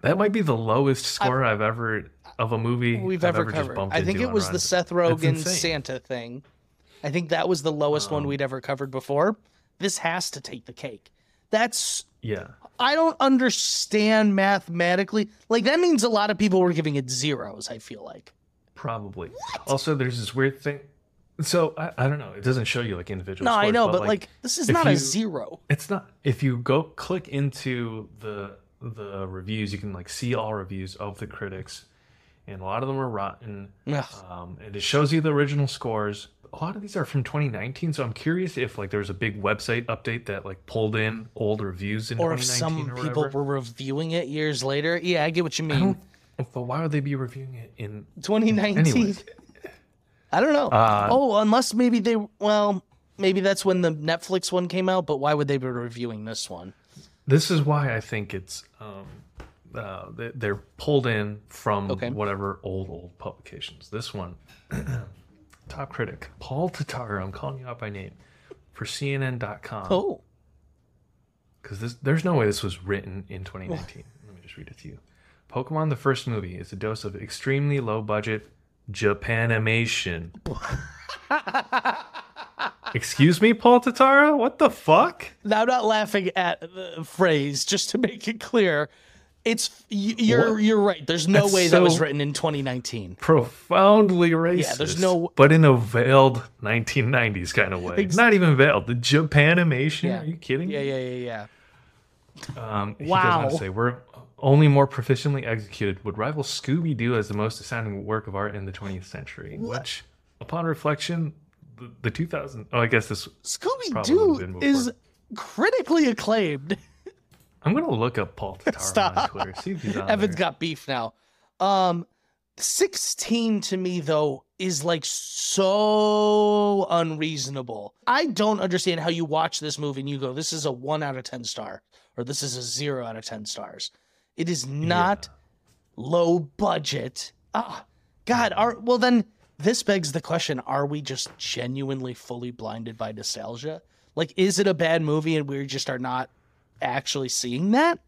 Speaker 1: That might be the lowest score I've ever of a movie
Speaker 2: we've
Speaker 1: I've
Speaker 2: ever
Speaker 1: just
Speaker 2: covered.
Speaker 1: bumped
Speaker 2: I think
Speaker 1: into
Speaker 2: it was the Seth Rogen.
Speaker 1: Oh.
Speaker 2: Santa thing. I think that was the lowest one oh. we'd ever covered before. This has to take the cake. That's
Speaker 1: Yeah.
Speaker 2: I don't understand mathematically. Like that means a lot of people were giving it zeros. I feel like.
Speaker 1: Probably. Also, there's this weird thing. So I, I don't know. It doesn't show you like individual.
Speaker 2: No, I know, but like, this is
Speaker 1: if
Speaker 2: not a zero.
Speaker 1: it's not. If you go click into the the reviews, you can like see all reviews of the critics, and a lot of them are rotten. Um, and it shows you the original scores. A lot of these are from 2019, so I'm curious if like there was a big website update that like pulled in old reviews in
Speaker 2: Or if some
Speaker 1: or
Speaker 2: people were reviewing it years later. Yeah, I get what you mean.
Speaker 1: But why would they be reviewing it in
Speaker 2: 2019. (laughs) I don't know.
Speaker 1: Uh,
Speaker 2: oh, unless maybe they well, maybe that's when the Netflix one came out, but why would they be reviewing this one?
Speaker 1: This is why I think it's um, uh, they- they're pulled in from
Speaker 2: Okay.
Speaker 1: whatever old old publications. This one, (clears throat) top critic Paul Tatar. I'm calling you out by name for CNN.com
Speaker 2: Oh,
Speaker 1: because there's no way this was written in 2019. Let me just read it to you. Pokemon the first movie is a dose of extremely low budget Japanimation. (laughs) Excuse me, Paul Tatara? What the fuck?
Speaker 2: now I'm not laughing at the phrase, just to make it clear. It's you're
Speaker 1: What?
Speaker 2: you're right. There's no
Speaker 1: That's
Speaker 2: way that was written in 2019.
Speaker 1: profoundly racist.
Speaker 2: Yeah, there's no-
Speaker 1: but in a veiled 1990s kind of way.
Speaker 2: Ex-
Speaker 1: Not even veiled. The Japanimation.
Speaker 2: Yeah.
Speaker 1: Are you kidding?
Speaker 2: Yeah, yeah, yeah, yeah.
Speaker 1: Um,
Speaker 2: Wow.
Speaker 1: on to say, we're only more proficiently executed would rival Scooby Doo as the most astounding work of art in the 20th century. Which, upon reflection, the, the 2000. Oh, I guess this.
Speaker 2: Scooby
Speaker 1: Probably would've been
Speaker 2: Doo is critically acclaimed. (laughs)
Speaker 1: I'm gonna look up Paul (laughs) Tatara on
Speaker 2: Stop.
Speaker 1: Twitter. See if he's on
Speaker 2: Evan's
Speaker 1: there.
Speaker 2: got beef now. Um, 16 to me though is like so unreasonable. I don't understand how you watch this movie and you go, "This is a one out of ten star," or "This is a zero out of ten stars." It is not low budget. Ah, God. Are well then. This begs the question: Are we just genuinely fully blinded by nostalgia? Like, is it a bad movie and we just are not actually seeing that?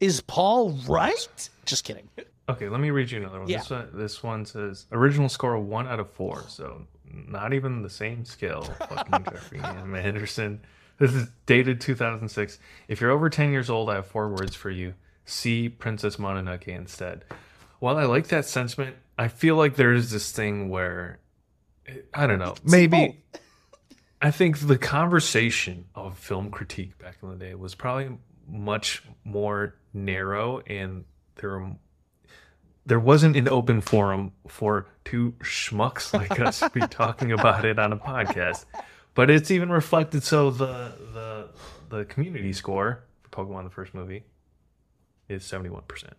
Speaker 2: Is Paul right? Just kidding.
Speaker 1: Okay, let me read you another one.
Speaker 2: Yeah.
Speaker 1: This one, this one says original score one out of four, so not even the same scale. Fucking (laughs) Jeffrey M. Anderson. This is dated 2006. If you're over 10 years old, I have four words for you. See Princess Mononoke instead. While I like that sentiment, I feel like there is this thing where I don't know. Maybe I think the conversation of film critique back in the day was probably much more narrow, and there there wasn't an open forum for two schmucks like us to be (laughs) talking about it on a podcast. But it's even reflected. So the the the community score for Pokemon the first movie is seventy one percent.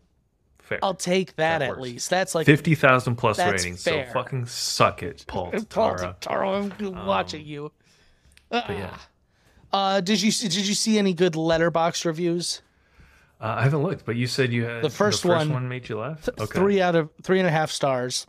Speaker 1: Fair.
Speaker 2: I'll take that,
Speaker 1: That
Speaker 2: at
Speaker 1: works.
Speaker 2: least. That's like
Speaker 1: Fifty thousand plus ratings.
Speaker 2: fair.
Speaker 1: So fucking suck it, Paul (laughs)
Speaker 2: Paul
Speaker 1: Tara.
Speaker 2: Taro, I'm watching um, you. Ah.
Speaker 1: yeah.
Speaker 2: Uh, did you see- did you see any good letterbox reviews?
Speaker 1: Uh, I haven't looked, but you said you had
Speaker 2: The first one-
Speaker 1: one made you laugh. Okay.
Speaker 2: Three out of three and a half stars.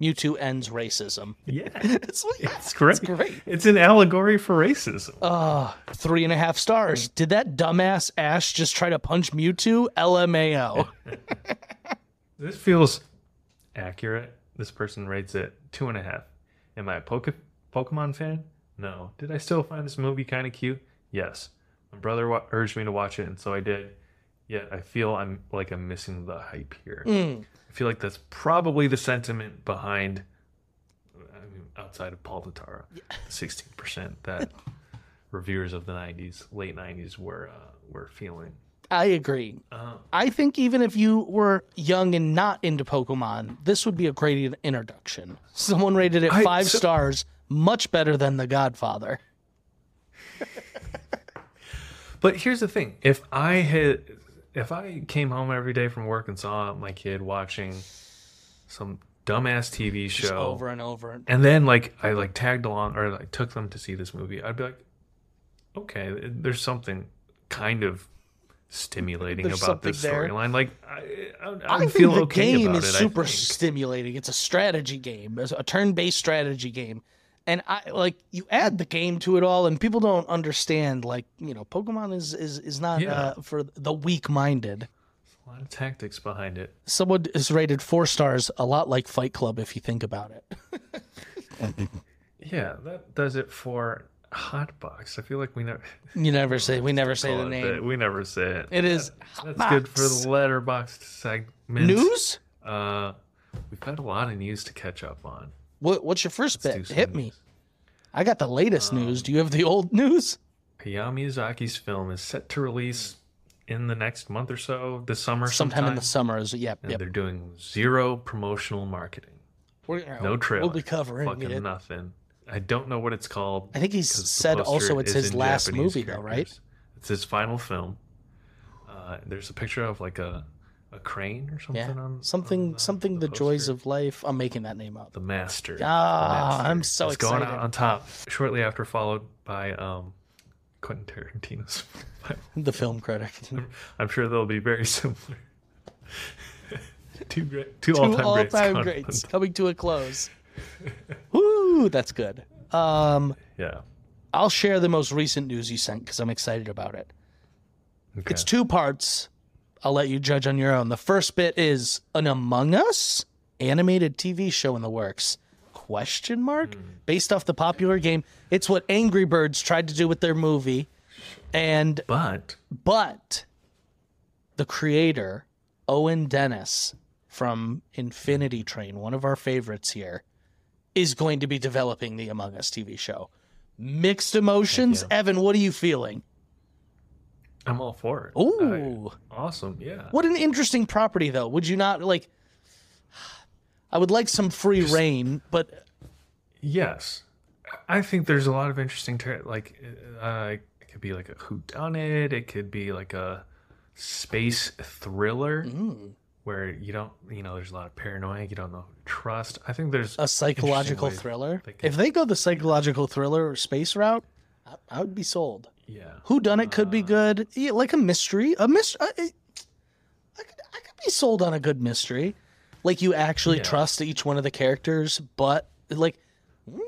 Speaker 2: Mewtwo ends racism.
Speaker 1: Yeah, (laughs)
Speaker 2: It's like,
Speaker 1: it's great.
Speaker 2: It's great.
Speaker 1: It's an allegory for racism.
Speaker 2: uh, three and a half stars. Did that dumbass Ash just try to punch Mewtwo? LMAO. (laughs)
Speaker 1: this feels accurate. This person rates it two and a half. Am I a Poke- Pokemon fan? No. Did I still find this movie kind of cute? Yes. My brother wa- urged me to watch it, and so I did. Yet I feel I'm like I'm missing the hype here.
Speaker 2: Mm.
Speaker 1: I feel like that's probably the sentiment behind, I mean, outside of Paul Tatara, sixteen percent that (laughs) reviewers of the '90s, late '90s, were uh, were feeling.
Speaker 2: I agree.
Speaker 1: Uh,
Speaker 2: I think even if you were young and not into Pokemon, this would be a great introduction. Someone rated it
Speaker 1: I-
Speaker 2: five
Speaker 1: so-
Speaker 2: stars, much better than The Godfather. (laughs)
Speaker 1: But here's the thing: if I had, if I came home every day from work and saw my kid watching some dumbass TV
Speaker 2: Just
Speaker 1: show,
Speaker 2: over and over.
Speaker 1: and then like I like tagged along or like took them to see this movie, I'd be like, okay, there's something kind of stimulating
Speaker 2: There's
Speaker 1: about this storyline. Like I, I, I,
Speaker 2: I think
Speaker 1: feel
Speaker 2: the
Speaker 1: okay
Speaker 2: game
Speaker 1: about
Speaker 2: is
Speaker 1: it. I
Speaker 2: super stimulating. It's a strategy game, it's a turn-based strategy game, and I like you add the game to it all, and people don't understand. Like you know, Pokemon is is is not
Speaker 1: Yeah.
Speaker 2: uh, for the weak-minded.
Speaker 1: a lot of tactics behind it.
Speaker 2: Someone is rated four stars, a lot like Fight Club if you think about it. (laughs)
Speaker 1: Yeah, that does it for Hotbox. I feel like we never (laughs)
Speaker 2: You never say we never say the name.
Speaker 1: that. We never say it.
Speaker 2: It is
Speaker 1: That's good for the letterboxed segment.
Speaker 2: news.
Speaker 1: Uh, we've got a lot of news to catch up on.
Speaker 2: What, what's your 1st
Speaker 1: Let's do
Speaker 2: bit?
Speaker 1: some
Speaker 2: Hit me. I got the latest
Speaker 1: Um,
Speaker 2: news. Do you have the old news?
Speaker 1: Hayao Miyazaki's film is set to release in the next month or so, this summer,
Speaker 2: Sometime,
Speaker 1: sometime.
Speaker 2: in the summer. Is yep,
Speaker 1: and
Speaker 2: yep.
Speaker 1: they're doing zero promotional marketing.
Speaker 2: We're,
Speaker 1: No trailer.
Speaker 2: We'll be covering
Speaker 1: Fucking
Speaker 2: it.
Speaker 1: nothing. I don't know what it's called.
Speaker 2: I think he's said also it's his last
Speaker 1: Japanese
Speaker 2: movie, though, right?
Speaker 1: It's his final film. Uh, there's a picture of like a, a crane or something
Speaker 2: Yeah,
Speaker 1: on
Speaker 2: something,
Speaker 1: on the-
Speaker 2: something. The,
Speaker 1: the
Speaker 2: joys of life. I'm making that name up.
Speaker 1: the master. The
Speaker 2: Ah,
Speaker 1: Master.
Speaker 2: I'm so
Speaker 1: it's going out on top. Shortly after, followed by um, Quentin Tarantino's. (laughs)
Speaker 2: The film critic. (laughs)
Speaker 1: I'm sure they'll be very (laughs) similar. two great, two,
Speaker 2: Two
Speaker 1: all-time, greats.
Speaker 2: all-time
Speaker 1: going
Speaker 2: greats coming to a close. Woo, that's good. Um,
Speaker 1: Yeah.
Speaker 2: I'll share the most recent news you sent because I'm excited about it.
Speaker 1: Okay.
Speaker 2: It's two parts. I'll let you judge on your own. The first bit is an Among Us animated TV show in the works. Question mark?
Speaker 1: Hmm.
Speaker 2: Based off the popular game. It's what Angry Birds tried to do with their movie. And
Speaker 1: but
Speaker 2: but the creator Owen Dennis from Infinity Train, one of our favorites here, is going to be developing the Among Us TV show. Mixed emotions. Evan, what are you feeling?
Speaker 1: I'm all for it. Oh, awesome. Yeah.
Speaker 2: What an interesting property, though. Would you not like? (sighs) I would like some free reign, but
Speaker 1: Yes, I think there's a lot of interesting ter- like uh, it could be like a who done it. It could be like a space thriller
Speaker 2: mm,
Speaker 1: where you don't you know there's a lot of paranoia. You don't know trust. I think there's
Speaker 2: a psychological thriller.
Speaker 1: they could-
Speaker 2: If they go the psychological thriller or space route, I, I would be sold.
Speaker 1: Yeah
Speaker 2: Who done it could be
Speaker 1: Uh,
Speaker 2: good. Yeah, like a mystery. A mystery. I, I could, I could be sold on a good mystery. Like you actually
Speaker 1: Yeah.
Speaker 2: trust each one of the characters, but like, mm,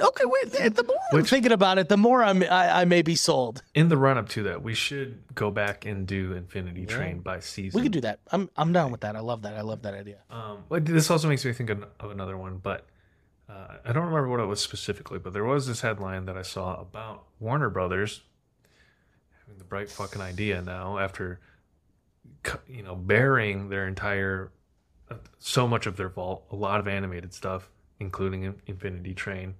Speaker 2: okay, wait. The, more I'm thinking about it, the more I'm I, I may be sold.
Speaker 1: in the run up to that, we should go back and do Infinity Train by season.
Speaker 2: We could do that. I'm I'm down with that. I love that. I love that idea.
Speaker 1: Um, but this also makes me think of, of another one, but uh, I don't remember what it was specifically. But there was this headline that I saw about Warner Brothers the bright fucking idea now after you know burying their entire uh, so much of their vault, a lot of animated stuff, including Infinity Train,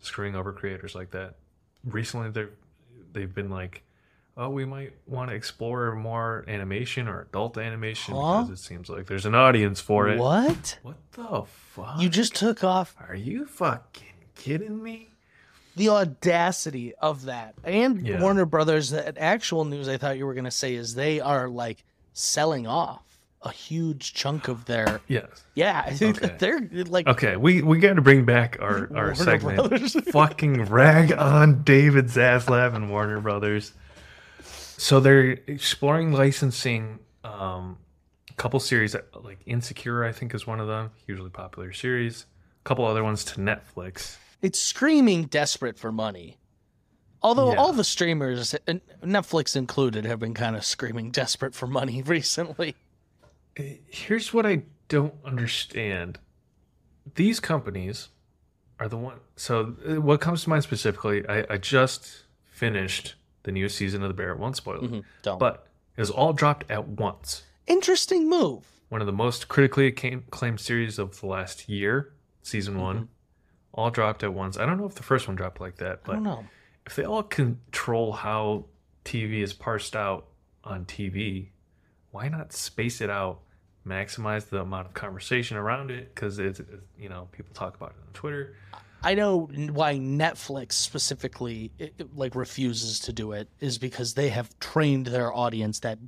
Speaker 1: screwing over creators like that. Recently, they've they've been like. Oh, we might want to explore more animation or adult animation
Speaker 2: Huh?
Speaker 1: because it seems like there's an audience for it.
Speaker 2: What?
Speaker 1: What the fuck?
Speaker 2: You just took off
Speaker 1: Are you fucking kidding me?
Speaker 2: The audacity of that. And
Speaker 1: Yeah.
Speaker 2: Warner Brothers, the actual news I thought you were going to say is they are like selling off a huge chunk of their.
Speaker 1: Yes.
Speaker 2: Yeah, (laughs)
Speaker 1: Okay.
Speaker 2: they're like.
Speaker 1: Okay, we we got to bring back our (laughs) our
Speaker 2: Warner
Speaker 1: segment. (laughs) Fucking rag on David Zaslav and Warner Brothers. So they're exploring licensing um, a couple series like Insecure, I think is one of them, hugely popular series. A couple other ones to Netflix.
Speaker 2: It's screaming desperate for money. Although
Speaker 1: Yeah.
Speaker 2: all the streamers, Netflix included, have been kind of screaming desperate for money (laughs) recently.
Speaker 1: Uh, here's what I don't understand. These companies are the one. So uh, what comes to mind specifically? I, I just finished the newest season of The Bear. Won't spoil it, mm-hmm,
Speaker 2: Don't.
Speaker 1: but it was all dropped at once.
Speaker 2: Interesting move.
Speaker 1: One of the most critically acclaimed series of the last year, season mm-hmm. one, all dropped at once. I don't know if the first one dropped like that,
Speaker 2: I
Speaker 1: but
Speaker 2: don't know.
Speaker 1: if they all control how TV is parsed out on TV, why not space it out, maximize the amount of conversation around it? Because it's, you know, people talk about it on Twitter.
Speaker 2: I know why Netflix specifically it, like refuses to do it is because they have trained their audience that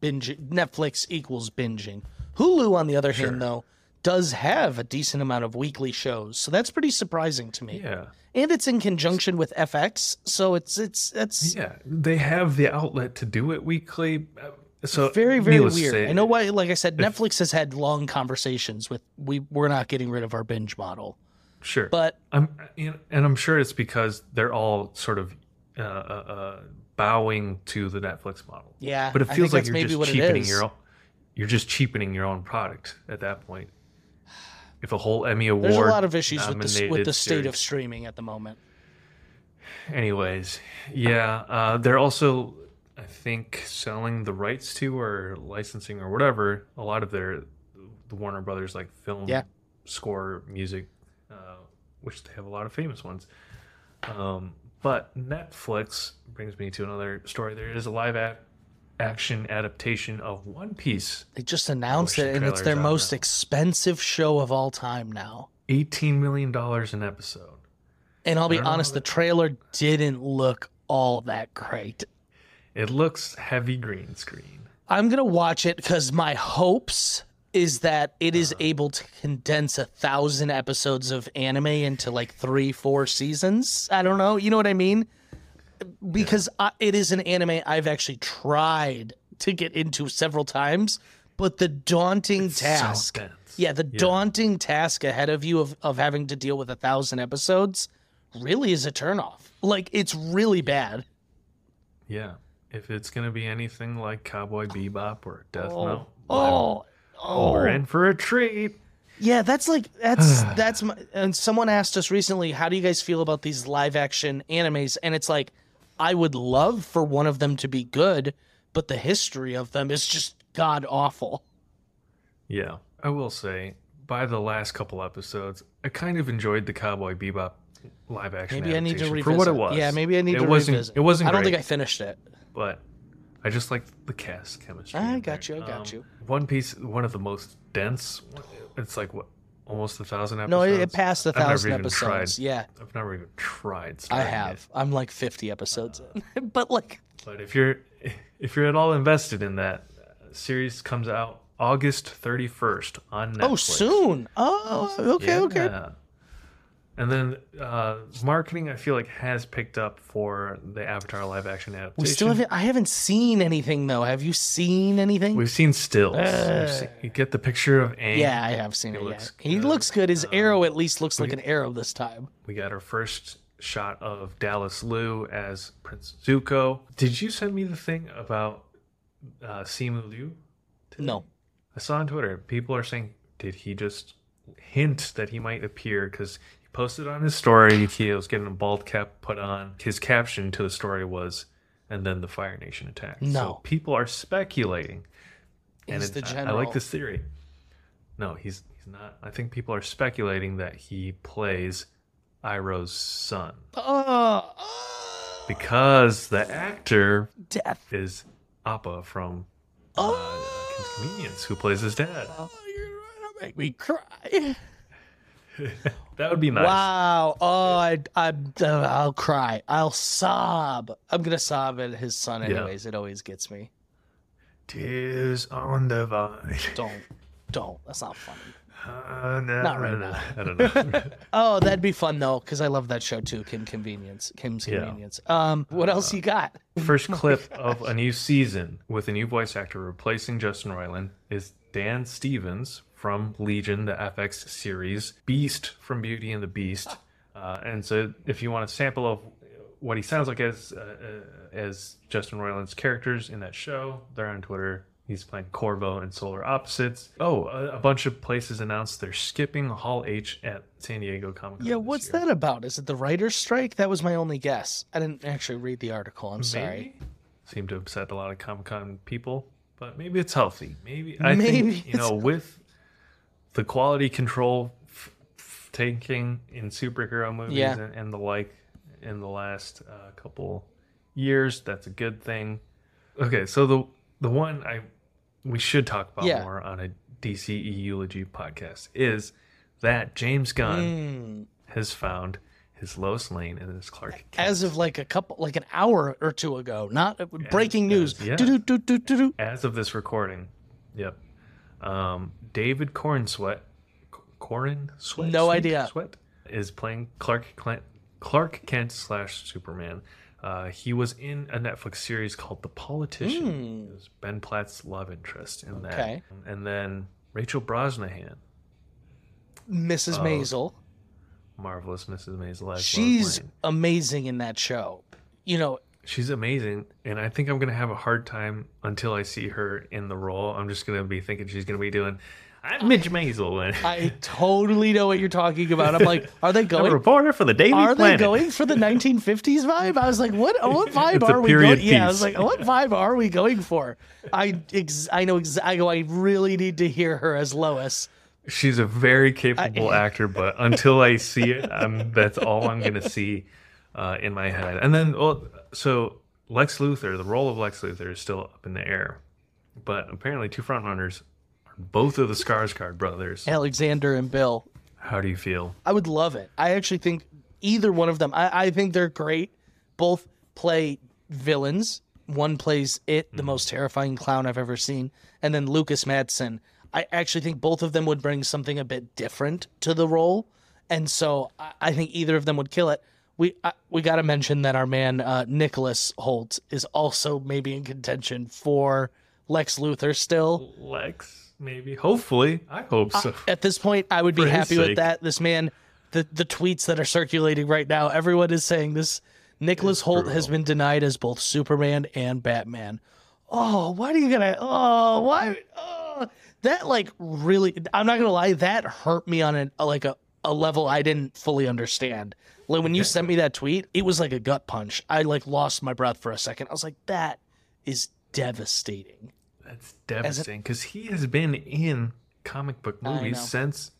Speaker 2: binge Netflix equals binging. Hulu, on the other
Speaker 1: Sure.
Speaker 2: hand, though, does have a decent amount of weekly shows, so that's pretty surprising to me.
Speaker 1: Yeah,
Speaker 2: And it's in conjunction with FX, so it's it's it's
Speaker 1: yeah, they have the outlet to do it weekly. Uh, So
Speaker 2: very very weird.
Speaker 1: say,
Speaker 2: I know why. Like I said, Netflix has had long conversations with we we're not getting rid of our binge model,
Speaker 1: Sure,
Speaker 2: but
Speaker 1: I'm, and I'm sure it's because they're all sort of uh, uh, uh, bowing to the Netflix model.
Speaker 2: yeah.
Speaker 1: But it feels like you're just cheapening your own. You're just cheapening your own product at that point. If a whole Emmy award,
Speaker 2: There's a lot of issues with the with the state of streaming at the moment.
Speaker 1: Anyways, yeah, uh, they're also, I think, selling the rights to or licensing or whatever a lot of their the Warner Brothers like film
Speaker 2: Yeah.
Speaker 1: score music, uh, which they have a lot of famous ones. Um, but Netflix brings me to another story. There is a live a- action adaptation of One Piece.
Speaker 2: They just announced it, and it's their most
Speaker 1: now.
Speaker 2: expensive show of all time now.
Speaker 1: Eighteen million dollars an episode.
Speaker 2: And I'll be honest, the trailer didn't look all that great.
Speaker 1: It looks heavy green screen.
Speaker 2: I'm gonna watch it because my hopes is that it is
Speaker 1: Uh-huh.
Speaker 2: able to condense a thousand episodes of anime into like three, four seasons. I don't know. You know what I mean? Because I, it is an anime I've actually tried to get into several times, but the daunting
Speaker 1: So
Speaker 2: task.
Speaker 1: dense.
Speaker 2: Yeah, the daunting task ahead of you of, of having to deal with a thousand episodes really is a turnoff. Like it's really bad.
Speaker 1: Yeah. If it's gonna be anything like Cowboy Bebop or Death oh. Note,
Speaker 2: Oh, oh,
Speaker 1: we're in for a treat.
Speaker 2: yeah. That's like that's (sighs) that's. My, and someone asked us recently, how do you guys feel about these live action animes? And it's like, I would love for one of them to be good, but the history of them is just god awful.
Speaker 1: Yeah, I will say by the last couple episodes, I kind of enjoyed the Cowboy Bebop live action.
Speaker 2: Maybe I need to revisit.
Speaker 1: for what it was.
Speaker 2: Yeah, maybe I need
Speaker 1: it
Speaker 2: to
Speaker 1: wasn't,
Speaker 2: revisit.
Speaker 1: It wasn't.
Speaker 2: I don't
Speaker 1: great,
Speaker 2: think I finished it.
Speaker 1: but I just like the cast chemistry.
Speaker 2: I got
Speaker 1: there.
Speaker 2: you, I got um, you.
Speaker 1: One Piece, one of the most dense. It's like what, almost a thousand episodes.
Speaker 2: No, it, it passed a
Speaker 1: I've never
Speaker 2: thousand episodes.
Speaker 1: tried-
Speaker 2: Yeah,
Speaker 1: I've never even tried.
Speaker 2: I have.
Speaker 1: it.
Speaker 2: I'm like 50 episodes in, (laughs) but like,
Speaker 1: But if you're if you're at all invested in that uh, series, comes out August 31st on Netflix.
Speaker 2: oh, soon. Oh, okay, okay.
Speaker 1: And then uh, marketing, I feel like, has picked up for the Avatar live action adaptation.
Speaker 2: We still haven't. I haven't seen anything though. Have you seen anything?
Speaker 1: We've seen stills. We've seen- you get the picture of Aang.
Speaker 2: yeah, I have seen it.
Speaker 1: looks
Speaker 2: yeah. He looks good. His arrow at least looks like an arrow this time.
Speaker 1: We got our first shot of Dallas Liu as Prince Zuko. Did you send me the thing about uh, Simu Liu?
Speaker 2: No.
Speaker 1: I saw on Twitter people are saying, did he just hint that he might appear? Because posted on his story he was getting a bald cap put on. His caption to the story was, "And then the Fire Nation attacked."
Speaker 2: No.
Speaker 1: So people are speculating, and
Speaker 2: He's
Speaker 1: it-
Speaker 2: the
Speaker 1: I- I, like this theory. No, he's he's not. I think people are speculating that he plays Iroh's son
Speaker 2: Oh, oh,
Speaker 1: because the actor
Speaker 2: death.
Speaker 1: is Appa from uh, Kim's Convenience, who plays his dad.
Speaker 2: Oh, you're gonna make me cry. (laughs)
Speaker 1: That would be nice.
Speaker 2: Wow. Oh, I, I, uh, I'll cry. I'll sob. I'm gonna sob at his son, anyways. It always gets me.
Speaker 1: Tears on the vine.
Speaker 2: Don't, don't. That's not funny.
Speaker 1: Uh, no,
Speaker 2: Not right
Speaker 1: no, no.
Speaker 2: now.
Speaker 1: I don't know. (laughs) (laughs)
Speaker 2: Oh, that'd be fun though, because I love that show too, Kim Convenience. Kim's
Speaker 1: Yeah.
Speaker 2: Convenience. Um, what else you got?
Speaker 1: First clip of a new season with a new voice actor replacing Justin Roiland is Dan Stevens from Legion, the FX series, Beast from Beauty and the Beast. Uh, and so, if you want a sample of what he sounds like as uh, as Justin Roiland's characters in that show, they're on Twitter. He's playing Korvo and Solar Opposites. Oh, a, a bunch of places announced they're skipping Hall H at San Diego Comic Con.
Speaker 2: Yeah, what's that about? Is it the writer's strike? That was my only guess. I didn't actually read the article. I'm sorry.
Speaker 1: Maybe. Seem to upset a lot of Comic Con people, but maybe it's healthy. Maybe I
Speaker 2: Maybe
Speaker 1: think you know with the quality control f- f- taking in superhero movies
Speaker 2: Yeah.
Speaker 1: and, and the like in the last uh, couple years, that's a good thing. Okay, so the the one I we should talk about
Speaker 2: Yeah.
Speaker 1: more on a DCE eulogy podcast is that James Gunn
Speaker 2: Mm.
Speaker 1: has found his Lois Lane and his Clark Kent.
Speaker 2: As of like a couple, like an hour or two ago, not uh, breaking news.
Speaker 1: as- yeah. As of this recording. Yep. Um, David Corenswet, Corin Sweat,
Speaker 2: No
Speaker 1: Sweet?
Speaker 2: idea.
Speaker 1: Sweat is playing Clark Kent, Clark Kent slash Superman. Uh, he was in a Netflix series called The Politician. It was Ben Platt's love interest in that.
Speaker 2: Hmm.
Speaker 1: And then Rachel Brosnahan,
Speaker 2: Mrs.
Speaker 1: Oh.
Speaker 2: Maisel.
Speaker 1: marvelous Mrs. Maisel.
Speaker 2: She's amazing in that show. You know,
Speaker 1: She's amazing, and I think I'm gonna have a hard time until I see her in the role. I'm just gonna be thinking she's gonna be doing, "I'm Midge Maisel and
Speaker 2: I totally know what you're talking about. I'm like, are they (laughs)
Speaker 1: I'm a
Speaker 2: going?
Speaker 1: reporter for the Daily
Speaker 2: Are they
Speaker 1: Planet.
Speaker 2: going for the 1950s vibe? I was like, what? (laughs) What vibe
Speaker 1: It's
Speaker 2: are we going? Yeah, I was like, what vibe are we going for? I ex- I know ex- I go. I really need to hear her as Lois.
Speaker 1: She's a very capable (laughs) actor, but until I see it, I'm, that's all I'm gonna see uh, in my head. And then, well, so Lex Luthor, the role of Lex Luthor is still up in the air, but apparently, two frontrunners are both of the Skarsgård brothers.
Speaker 2: Alexander and Bill.
Speaker 1: How do you feel?
Speaker 2: I would love it. I actually think either one of them. I, I think they're great. Both play villains. One plays it, the hmm. most terrifying clown I've ever seen, and then Lukas Matsson. I actually think both of them would bring something a bit different to the role, and so I, I think either of them would kill it. We I, we got to mention that our man uh, Nicholas Hoult is also maybe in contention for Lex Luthor still.
Speaker 1: Lex, maybe, hopefully, I hope so.
Speaker 2: At this point, I would be happy with that. This man, the the tweets that are circulating right now, everyone is saying this. Nicholas Hoult has been denied as both Superman and Batman. Oh, why are you gonna? Oh, why? Oh, that like really. I'm not gonna lie. That hurt me on a like a, a level I didn't fully understand. Like when you sent me that tweet, it was like a gut punch. I like lost my breath for a second. I was like, that is devastating.
Speaker 1: That's devastating because he has been in comic book movies since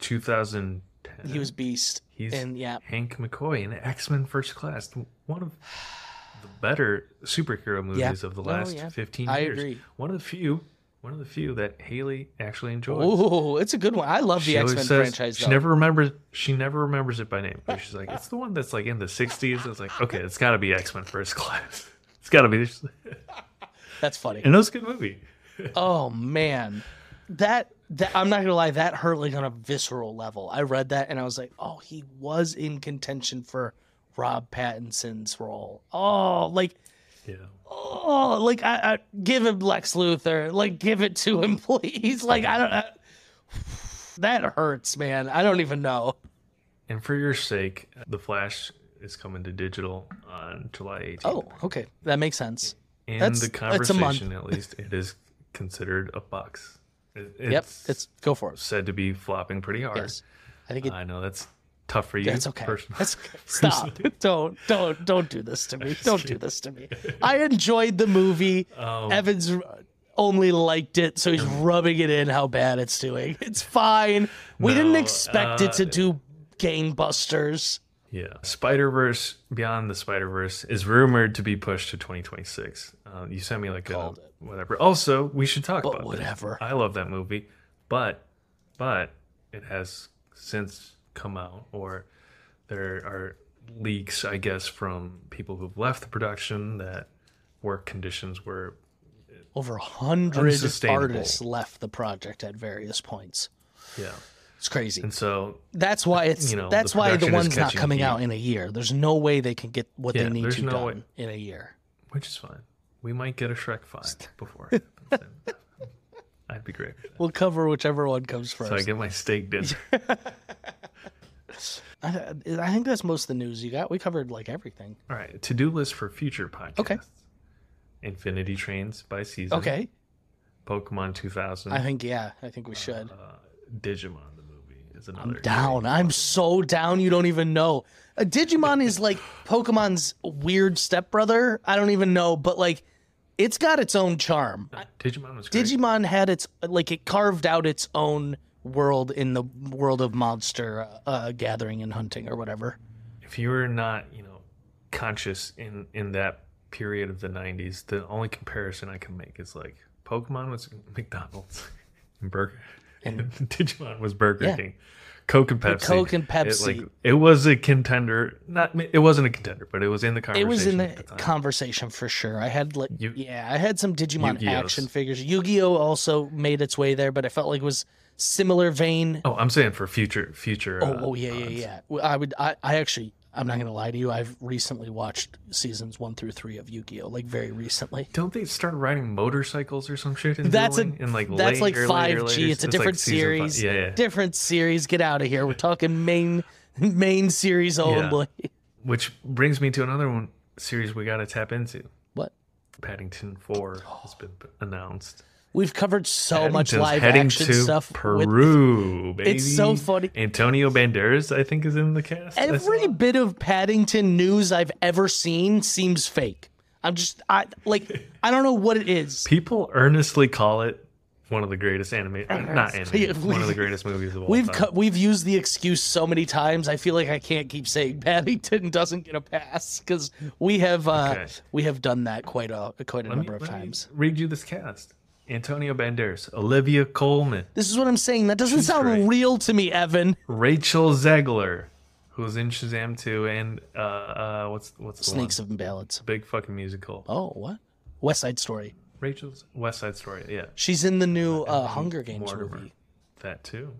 Speaker 1: 2010.
Speaker 2: He was Beast.
Speaker 1: He's
Speaker 2: and yeah,
Speaker 1: Hank McCoy in X Men First Class, one of the better superhero movies of the
Speaker 2: Oh,
Speaker 1: last
Speaker 2: yeah.
Speaker 1: 15
Speaker 2: I
Speaker 1: years.
Speaker 2: agree.
Speaker 1: One of the few, one of the few that Haley actually enjoys.
Speaker 2: oh, it's a good one. I love the X Men franchise.
Speaker 1: She
Speaker 2: though.
Speaker 1: never remembers. She never remembers it by name. But she's like, it's the one that's like in the '60s. It's like, okay, it's got to be X Men First Class. (laughs) It's got to be. this. (laughs)
Speaker 2: That's funny.
Speaker 1: And it was a good movie. (laughs)
Speaker 2: Oh man, that that I'm not gonna lie, that hurt like on a visceral level. I read that and I was like, oh, he was in contention for Rob Pattinson's role. Oh, like
Speaker 1: Yeah.
Speaker 2: oh, like I, I give him Lex Luthor, like give it to him, (laughs) please. Like I don't. I, that hurts, man. I don't even know.
Speaker 1: And for your sake, The Flash is coming to digital on July 18th.
Speaker 2: Oh, okay, that makes sense.
Speaker 1: in
Speaker 2: that's-
Speaker 1: the conversation, at least, it is considered a box. It- It's
Speaker 2: yep, it's go for it.
Speaker 1: said to be flopping pretty hard.
Speaker 2: Yes, I think it,
Speaker 1: I know that's tough for you.
Speaker 2: That's okay.
Speaker 1: personally.
Speaker 2: That's. (laughs) Stop. don't don't don't do this to me. Don't do this to me. I enjoyed the movie.
Speaker 1: Um,
Speaker 2: Evans only liked it, so he's rubbing it in how bad it's doing. It's fine. We didn't
Speaker 1: No,
Speaker 2: expect it to
Speaker 1: uh,
Speaker 2: do gangbusters.
Speaker 1: Yeah. Spider Verse, Beyond the Spider Verse, is rumored to be pushed to 2026. Uh, you sent me like a
Speaker 2: it.
Speaker 1: whatever. Also, we should talk
Speaker 2: But
Speaker 1: about this.
Speaker 2: whatever.
Speaker 1: I love that movie, but but it has since come out, or there are leaks, I guess, from people who've left the production that work conditions were
Speaker 2: Over a hundred artists left the project at various points.
Speaker 1: yeah.
Speaker 2: It's crazy.
Speaker 1: And so
Speaker 2: That's why it's
Speaker 1: you know,
Speaker 2: that's
Speaker 1: the
Speaker 2: why the one's not coming
Speaker 1: heat.
Speaker 2: out in a year. There's no way they can get what
Speaker 1: Yeah,
Speaker 2: they need to
Speaker 1: no
Speaker 2: done
Speaker 1: way.
Speaker 2: in a year.
Speaker 1: which is fine. We might get a Shrek five (laughs) before. it happens. I'd be great.
Speaker 2: We'll cover whichever one comes first.
Speaker 1: So I get my steak dinner. (laughs)
Speaker 2: I, I think that's most of the news you got. We covered like everything.
Speaker 1: All right, to do list for future podcasts.
Speaker 2: Okay.
Speaker 1: Infinity Trains by season.
Speaker 2: Okay.
Speaker 1: Pokemon 2000.
Speaker 2: I think yeah. I think we should.
Speaker 1: uh, Digimon the movie is another.
Speaker 2: down. I'm so down. You don't even know. Uh, Digimon is like Pokemon's weird stepbrother. I don't even know, but like, it's got its own charm.
Speaker 1: Digimon was great.
Speaker 2: Digimon had its like it carved out its own world in the world of monster uh, gathering and hunting or whatever.
Speaker 1: if you were not, you know, conscious in in that period of the 90s, the only comparison I can make is like Pokemon was (laughs) McDonald's and Burger (laughs) and Digimon was Burger
Speaker 2: Yeah.
Speaker 1: King. Coke and Pepsi.
Speaker 2: Coke and
Speaker 1: It,
Speaker 2: Pepsi.
Speaker 1: like, it was a contender. Not it wasn't a contender, but it was in the conversation.
Speaker 2: It was in the conversation for sure. I had like
Speaker 1: Yu-
Speaker 2: yeah, I had some Digimon
Speaker 1: Yu-Gi-Ohs.
Speaker 2: action figures. Yu-Gi-Oh also made its way there, but I felt like it was similar vein.
Speaker 1: Oh, I'm saying for future future.
Speaker 2: Oh,
Speaker 1: uh,
Speaker 2: oh yeah, yeah, yeah. I would. I, I actually. I'm not gonna lie to you. I've recently watched seasons one through three of Yu-Gi-Oh. Like very recently.
Speaker 1: Don't they start riding motorcycles or some shit? In
Speaker 2: That's a
Speaker 1: in like
Speaker 2: that's like five G. It's a different
Speaker 1: five.
Speaker 2: series.
Speaker 1: Yeah, yeah.
Speaker 2: Different series. Get out of here. We're talking main main series only.
Speaker 1: Which brings me to another one series we got to tap into.
Speaker 2: What?
Speaker 1: Paddington Four has been announced.
Speaker 2: We've covered so much
Speaker 1: Paddington's
Speaker 2: live
Speaker 1: heading
Speaker 2: action
Speaker 1: to
Speaker 2: stuff. with-
Speaker 1: Peru, baby.
Speaker 2: It's so funny.
Speaker 1: Antonio Banderas, I think, is in the cast.
Speaker 2: Every bit of Paddington news I've ever seen seems fake. I'm just I like I don't know what it is.
Speaker 1: people earnestly call it one of the greatest anime, not
Speaker 2: Earnestly,
Speaker 1: anime, one of the greatest movies of all
Speaker 2: We've
Speaker 1: time.
Speaker 2: cu- we've used the excuse so many times. I feel like I can't keep saying Paddington doesn't get a pass because we have uh,
Speaker 1: Okay.
Speaker 2: we have done that quite a quite a
Speaker 1: Let me-
Speaker 2: number of
Speaker 1: let me
Speaker 2: times.
Speaker 1: read you this cast: Antonio Banderas, Olivia Colman,
Speaker 2: This is what I'm saying. That doesn't sound
Speaker 1: great.
Speaker 2: real to me, Evan.
Speaker 1: Rachel Zegler, who's in Shazam 2, and uh, uh, what's what's the
Speaker 2: Snakes
Speaker 1: one?
Speaker 2: and ballads.
Speaker 1: Big fucking musical.
Speaker 2: Oh, what? West Side Story.
Speaker 1: Rachel's West Side Story. Yeah,
Speaker 2: She's in the new uh, Hunger Games
Speaker 1: Mortimer.
Speaker 2: movie.
Speaker 1: that too.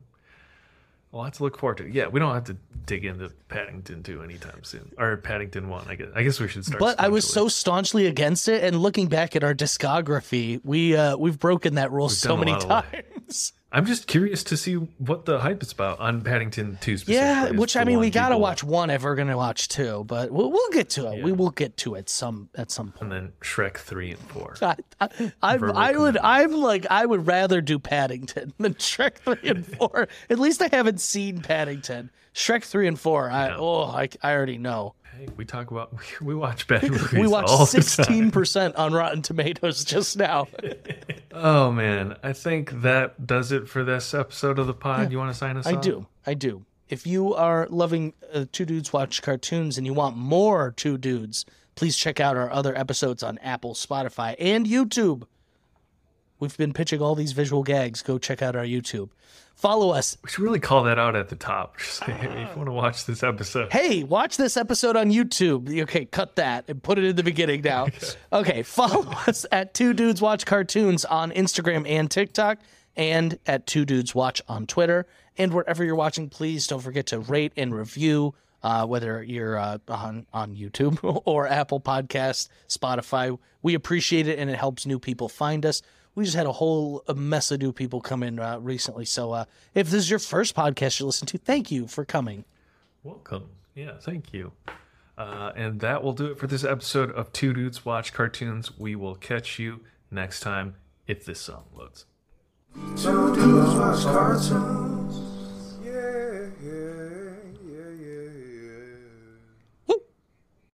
Speaker 1: A lot to look forward to. Yeah, we don't have to dig into Paddington 2 anytime soon, or Paddington 1. I guess. I guess we should start.
Speaker 2: But I was so staunchly against it, and looking back at our discography, we uh, we've broken that rule so
Speaker 1: done a
Speaker 2: many times.
Speaker 1: I'm just curious to see what the hype is about on Paddington 2.
Speaker 2: Yeah, which I mean, we gotta watch one if we're gonna watch two, but we'll, we'll get to it. We will get to it some at some point.
Speaker 1: And then Shrek 3 and 4. (laughs)
Speaker 2: I, I, I, would. I'm like, I would rather do Paddington (laughs) than Shrek three and four. At least I haven't seen Paddington. Shrek three and four, I
Speaker 1: Yeah.
Speaker 2: oh, I, I already know.
Speaker 1: Hey, we talk about (laughs) we watch bad (laughs) movies.
Speaker 2: We watched sixteen percent on Rotten Tomatoes just now. (laughs)
Speaker 1: Oh man, I think that does it for this episode of the pod. You want to sign us?
Speaker 2: I
Speaker 1: off?
Speaker 2: do. I do. If you are loving uh, Two Dudes Watch Cartoons and you want more Two Dudes, please check out our other episodes on Apple, Spotify, and YouTube. We've been pitching all these visual gags. Go check out our YouTube. Follow us.
Speaker 1: We should really call that out at the top. (laughs) Just if you want to watch this episode,
Speaker 2: Hey, watch this episode on YouTube. Okay, cut that and put it in the beginning now. (laughs) Okay, follow (laughs) us at Two Dudes Watch Cartoons on Instagram and TikTok, and at Two Dudes Watch on Twitter. And wherever you're watching, please don't forget to rate and review. Uh, whether you're uh, on on YouTube or Apple Podcast, Spotify, we appreciate it and it helps new people find us. We just had a whole mess of new people come in uh, recently. So uh, if this is your first podcast you listen to, thank you for coming.
Speaker 1: welcome. Yeah, thank you. Uh, and that will do it for this episode of Two Dudes Watch Cartoons. We will catch you next time if this song loads.
Speaker 3: Two dudes watch cartoons.